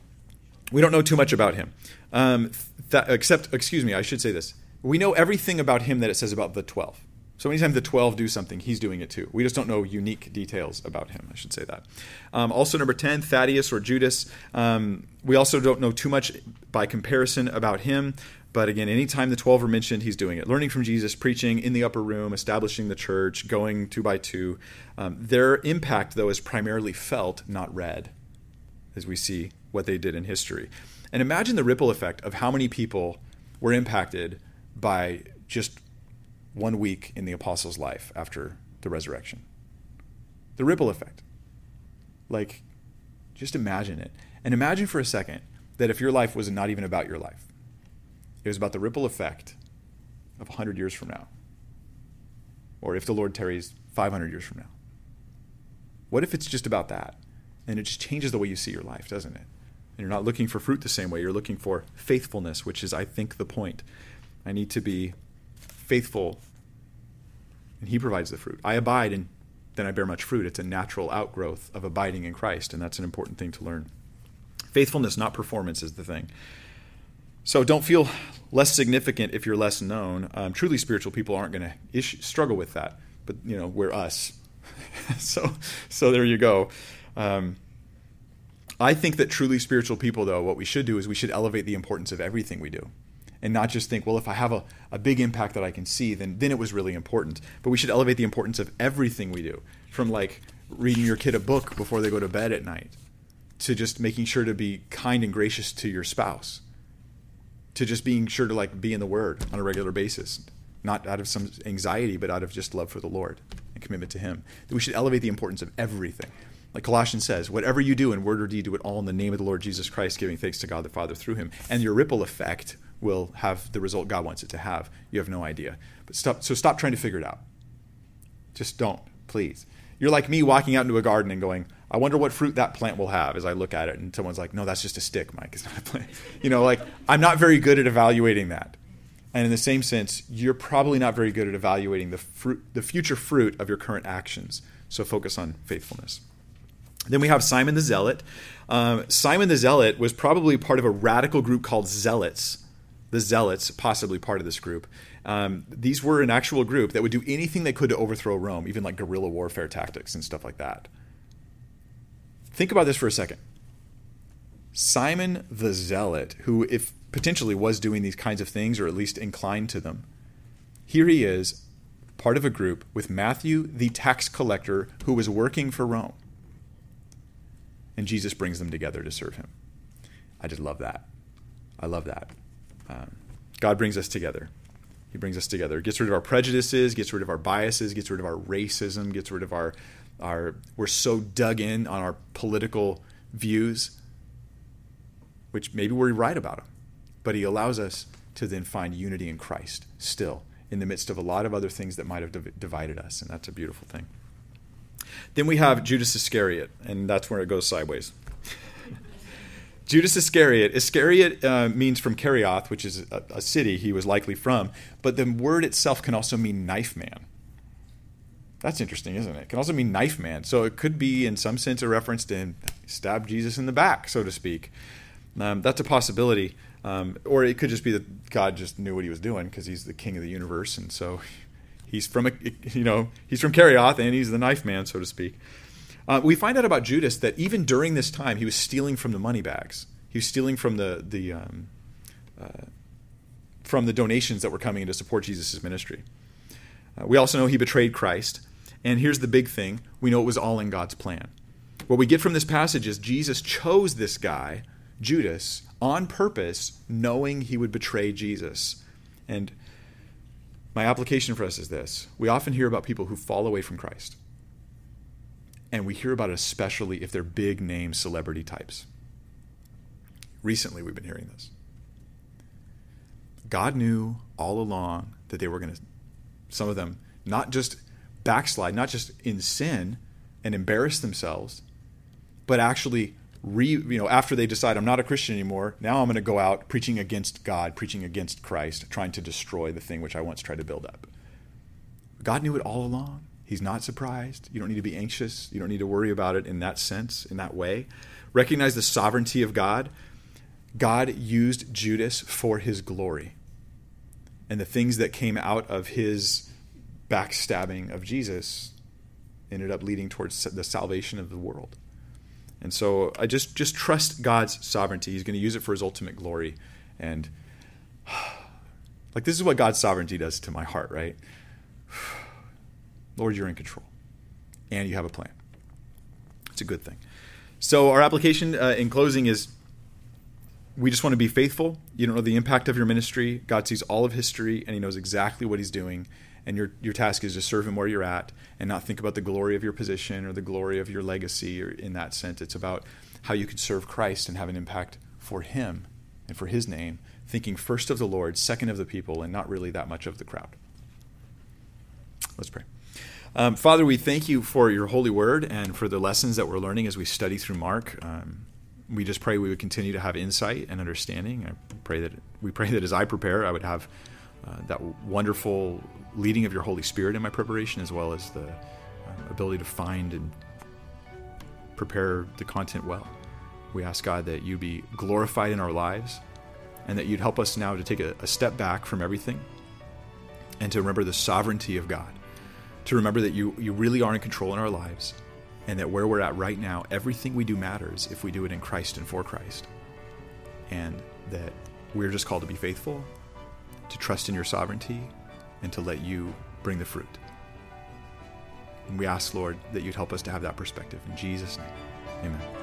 we don't know too much about him, um, th- except, excuse me, I should say this. We know everything about him that it says about the 12. So anytime the 12 do something, he's doing it too. We just don't know unique details about him. I should say that. Um, also, number 10, Thaddeus or Judas. Um, we also don't know too much by comparison about him. But again, anytime the 12 are mentioned, he's doing it. Learning from Jesus, preaching in the upper room, establishing the church, going two by two. Um, their impact, though, is primarily felt, not read, as we see what they did in history. And imagine the ripple effect of how many people were impacted by just one week in the apostles' life after the resurrection. The ripple effect. Like, just imagine it. And imagine for a second that if your life was not even about your life, it was about the ripple effect of 100 years from now. Or if the Lord tarries 500 years from now. What if it's just about that? And it just changes the way you see your life, doesn't it? And you're not looking for fruit the same way. You're looking for faithfulness, which is, I think, the point. I need to be faithful, and He provides the fruit. I abide, and then I bear much fruit. It's a natural outgrowth of abiding in Christ, and that's an important thing to learn. Faithfulness, not performance, is the thing. So don't feel less significant if you're less known. Um, truly spiritual people aren't going to struggle with that, but you know we're us. <laughs> so so there you go. Um, I think that truly spiritual people, though, what we should do is we should elevate the importance of everything we do. And not just think, well, if I have a, a big impact that I can see, then, then it was really important. But we should elevate the importance of everything we do, from like reading your kid a book before they go to bed at night, to just making sure to be kind and gracious to your spouse, to just being sure to like be in the Word on a regular basis, not out of some anxiety, but out of just love for the Lord and commitment to Him. That we should elevate the importance of everything. Like Colossians says, whatever you do in word or deed, do it all in the name of the Lord Jesus Christ, giving thanks to God the Father through Him. And your ripple effect will have the result God wants it to have. You have no idea. But stop. So stop trying to figure it out. Just don't, please. You're like me walking out into a garden and going, I wonder what fruit that plant will have as I look at it. And someone's like, no, that's just a stick, Mike. <laughs> It's not a plant. You know, like I'm not very good at evaluating that. And in the same sense, you're probably not very good at evaluating the fruit, the future fruit of your current actions. So focus on faithfulness. Then we have Simon the Zealot. Um, Simon the Zealot was probably part of a radical group called Zealots. The Zealots, possibly part of this group. Um, these were an actual group that would do anything they could to overthrow Rome, even like guerrilla warfare tactics and stuff like that. Think about this for a second. Simon the Zealot, who if potentially was doing these kinds of things or at least inclined to them, here he is, part of a group with Matthew the tax collector who was working for Rome. And Jesus brings them together to serve him. I just love that. I love that. Um, God brings us together. He brings us together. Gets rid of our prejudices, gets rid of our biases, gets rid of our racism, gets rid of our our we're so dug in on our political views, which maybe we're right about them, but he allows us to then find unity in Christ still in the midst of a lot of other things that might have divided us, and that's a beautiful thing. Then we have Judas Iscariot, and that's where it goes sideways. <laughs> Judas Iscariot. Iscariot uh, means from Kerioth, which is a, a, city he was likely from, but the word itself can also mean knife man. That's interesting, isn't it? It can also mean knife man. So it could be, in some sense, a reference to stab Jesus in the back, so to speak. Um, that's a possibility. Um, or it could just be that God just knew what he was doing because he's the king of the universe, and so he's from a, you know he's from Kerioth and he's the knife man, so to speak. Uh, we find out about Judas that even during this time, he was stealing from the money bags. He was stealing from the the um, uh, from the donations that were coming in to support Jesus' ministry. Uh, we also know he betrayed Christ. And here's the big thing we know it was all in God's plan. What we get from this passage is Jesus chose this guy, Judas, on purpose, knowing he would betray Jesus. And my application for us is this we often hear about people who fall away from Christ and we hear about it especially if they're big name celebrity types. Recently, we've been hearing this. God knew all along that they were going to, some of them, not just backslide, not just in sin and embarrass themselves, but actually re, you know, after they decide I'm not a Christian anymore, now I'm going to go out preaching against God, preaching against Christ, trying to destroy the thing which I once tried to build up. God knew it all along. He's not surprised. You don't need to be anxious. You don't need to worry about it in that sense, in that way. Recognize the sovereignty of God. God used Judas for his glory. And the things that came out of his backstabbing of Jesus ended up leading towards the salvation of the world. And so I just just trust God's sovereignty. He's going to use it for his ultimate glory. And <sighs> like this is what God's sovereignty does to my heart, right? <sighs> Lord, you're in control, and you have a plan. It's a good thing. So, our application uh, in closing is we just want to be faithful. You don't know the impact of your ministry. God sees all of history, and He knows exactly what He's doing. And your, your task is to serve Him where you're at and not think about the glory of your position or the glory of your legacy or in that sense. It's about how you can serve Christ and have an impact for Him and for His name, thinking first of the Lord, second of the people, and not really that much of the crowd. Let's pray. Um, Father, we thank you for your holy word and for the lessons that we're learning as we study through Mark. Um, we just pray we would continue to have insight and understanding. I pray that we pray that as I prepare, I would have uh, that wonderful leading of your Holy Spirit in my preparation, as well as the uh, ability to find and prepare the content well. We ask God that you be glorified in our lives, and that you'd help us now to take a, a step back from everything and to remember the sovereignty of God to remember that you, you really are in control in our lives and that where we're at right now, everything we do matters if we do it in Christ and for Christ. And that we're just called to be faithful, to trust in your sovereignty, and to let you bring the fruit. And we ask, Lord, that you'd help us to have that perspective. In Jesus' name, amen.